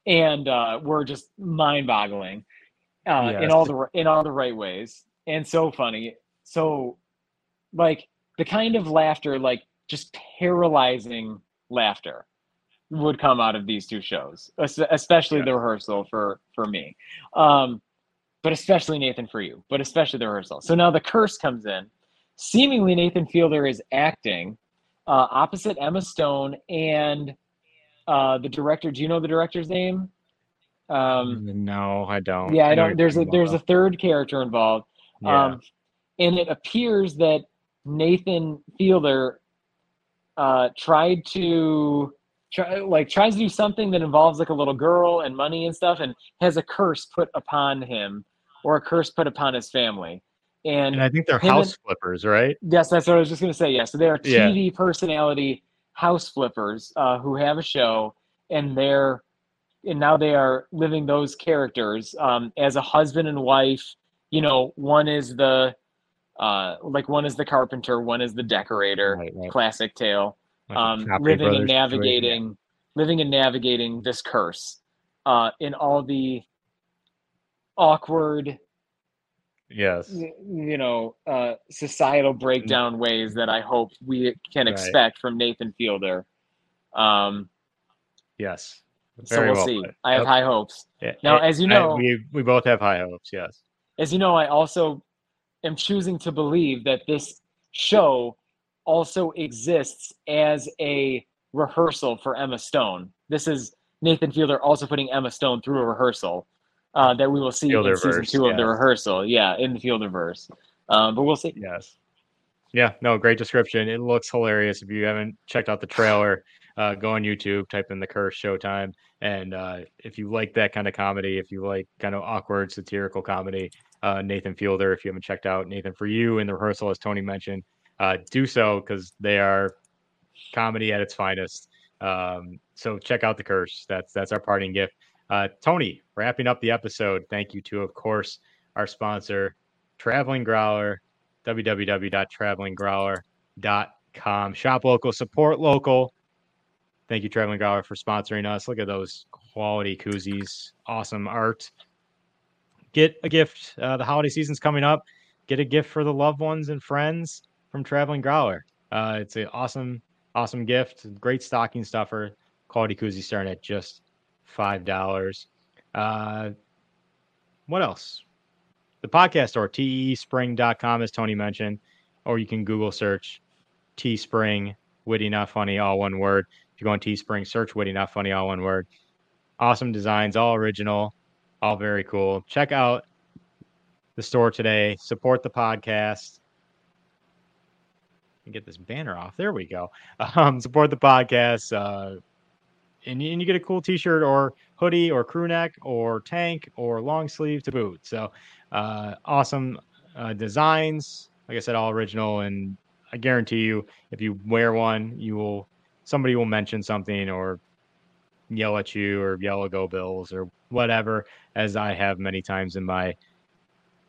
and uh, were just mind-boggling uh, in all the in all the right ways, and so funny. So, like the kind of laughter, like just paralyzing laughter, would come out of these two shows, es- especially the rehearsal for for me. Um, but especially Nathan for you, but especially the rehearsal. So now the curse comes in. Seemingly, Nathan Fielder is acting uh, opposite Emma Stone and uh, the director. Do you know the director's name? Um, no, I don't. yeah, I don't. There's a there's a third character involved. Yeah. um, and it appears that Nathan Fielder uh, tried to try, like tries to do something that involves like a little girl and money and stuff, and has a curse put upon him or a curse put upon his family. And, And I think they're house and- flippers, right? Yes, that's what I was just going to say. Yeah, so they are Yeah. TV personality house flippers uh, who have a show, and they're and now they are living those characters um, as a husband and wife. You know, one is the uh, like one is the carpenter, one is the decorator. Right, right. Classic tale. Like Um, living and navigating, living and navigating this curse uh, in all the awkward Yes. you know uh, societal breakdown ways that I hope we can Right. expect from Nathan Fielder. Um, Yes. so we'll well see. put. I have Yep. high hopes. Yeah, Now, I- as you I- know- we we both have high hopes. Yes. As you know, I also am choosing to believe that this show also exists as a rehearsal for Emma Stone. This is Nathan Fielder also putting Emma Stone through a rehearsal uh, that we will see in season two of the rehearsal. Yeah, in the Fielderverse. Um, but we'll see. Yes. Yeah. No. Great description. It looks hilarious. If you haven't checked out the trailer, uh, go on YouTube, type in the Curse Showtime, and uh, if you like that kind of comedy, if you like kind of awkward satirical comedy, uh, Nathan Fielder. If you haven't checked out Nathan for You in the rehearsal, as Tony mentioned, uh, do so because they are comedy at its finest. Um, so check out the Curse. That's that's our parting gift. Uh, Tony, wrapping up the episode. Thank you to, of course, our sponsor, Traveling Growler, www.travelinggrowler.com. Shop local, support local. Thank you, Traveling Growler, for sponsoring us. Look at those quality koozies, awesome art. Get a gift. Uh, the holiday season's coming up. Get a gift for the loved ones and friends from Traveling Growler. Uh, it's an awesome, awesome gift. Great stocking stuffer. Quality koozie starting at just five dollars. Uh, what else? The podcast store, teespring.com, as Tony mentioned, or you can Google search Teespring, witty, not funny, all one word. If you go on Teespring, search witty, not funny, all one word. Awesome designs, all original, all very cool. Check out the store today. Support the podcast. Get this banner off. There we go. *laughs* Um, support the podcast. Uh, and you, and you get a cool t-shirt or hoodie or crew neck or tank or long sleeve to boot. So uh, awesome uh, designs. Like I said, all original. And I guarantee you, if you wear one, you will somebody will mention something or yell at you or yell at go Bills or whatever, as I have many times in my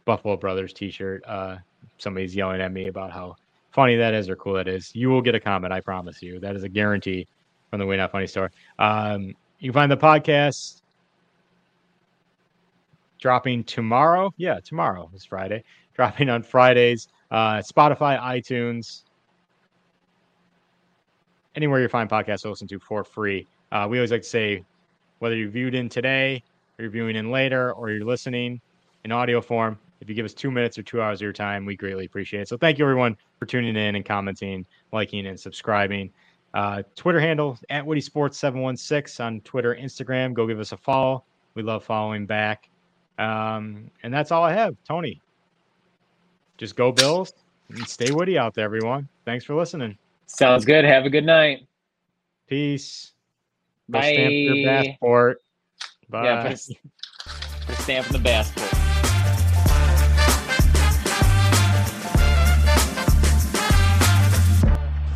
Buffalo Brothers t-shirt. Uh, somebody's yelling at me about how funny that is or cool that is. You will get a comment, I promise you. That is a guarantee from the Way Not Funny store. Um, you can find the podcast dropping tomorrow. Yeah, tomorrow is Friday. *laughs* Dropping on Fridays. Uh, Spotify, iTunes, anywhere you find podcasts to listen to for free. Uh, we always like to say, whether you viewed in today, or you're viewing in later, or you're listening in audio form, if you give us two minutes or two hours of your time, we greatly appreciate it. So thank you everyone for tuning in and commenting, liking, and subscribing. Uh, Twitter handle at Witty Sports 716 on Twitter, Instagram. Go give us a follow. We love following back. Um, and that's all I have. Tony, just go Bills and stay Witty out there, everyone. Thanks for listening. Sounds good. Have a good night. Peace. Go stamp your passport. Bye. Yeah, put a, s- put a stamp the passport.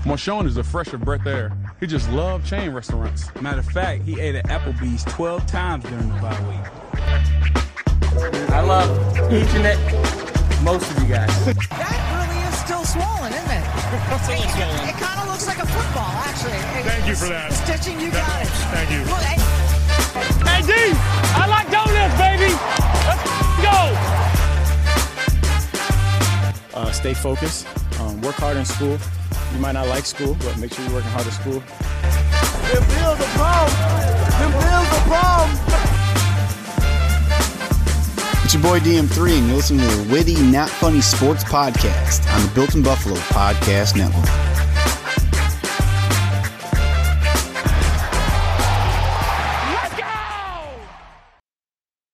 Marshawn is a fresh of breath air. He just loved chain restaurants. Matter of fact, he ate at Applebee's 12 times during the bye week. I love each and every, most of you guys. That really is still swollen, isn't it? It, it kind of looks like a football, actually. Thank you for that. The stitching, you got it. Thank you. Well, hey, Hey, D, I like donuts, baby. Let's go. Uh, stay focused. Um, work hard in school. You might not like school, but make sure you're working hard at school. Them bills are problem. Them bills are problem. It's your boy DM3, and you're listening to the Witty Not Funny Sports Podcast on the Built in Buffalo Podcast Network.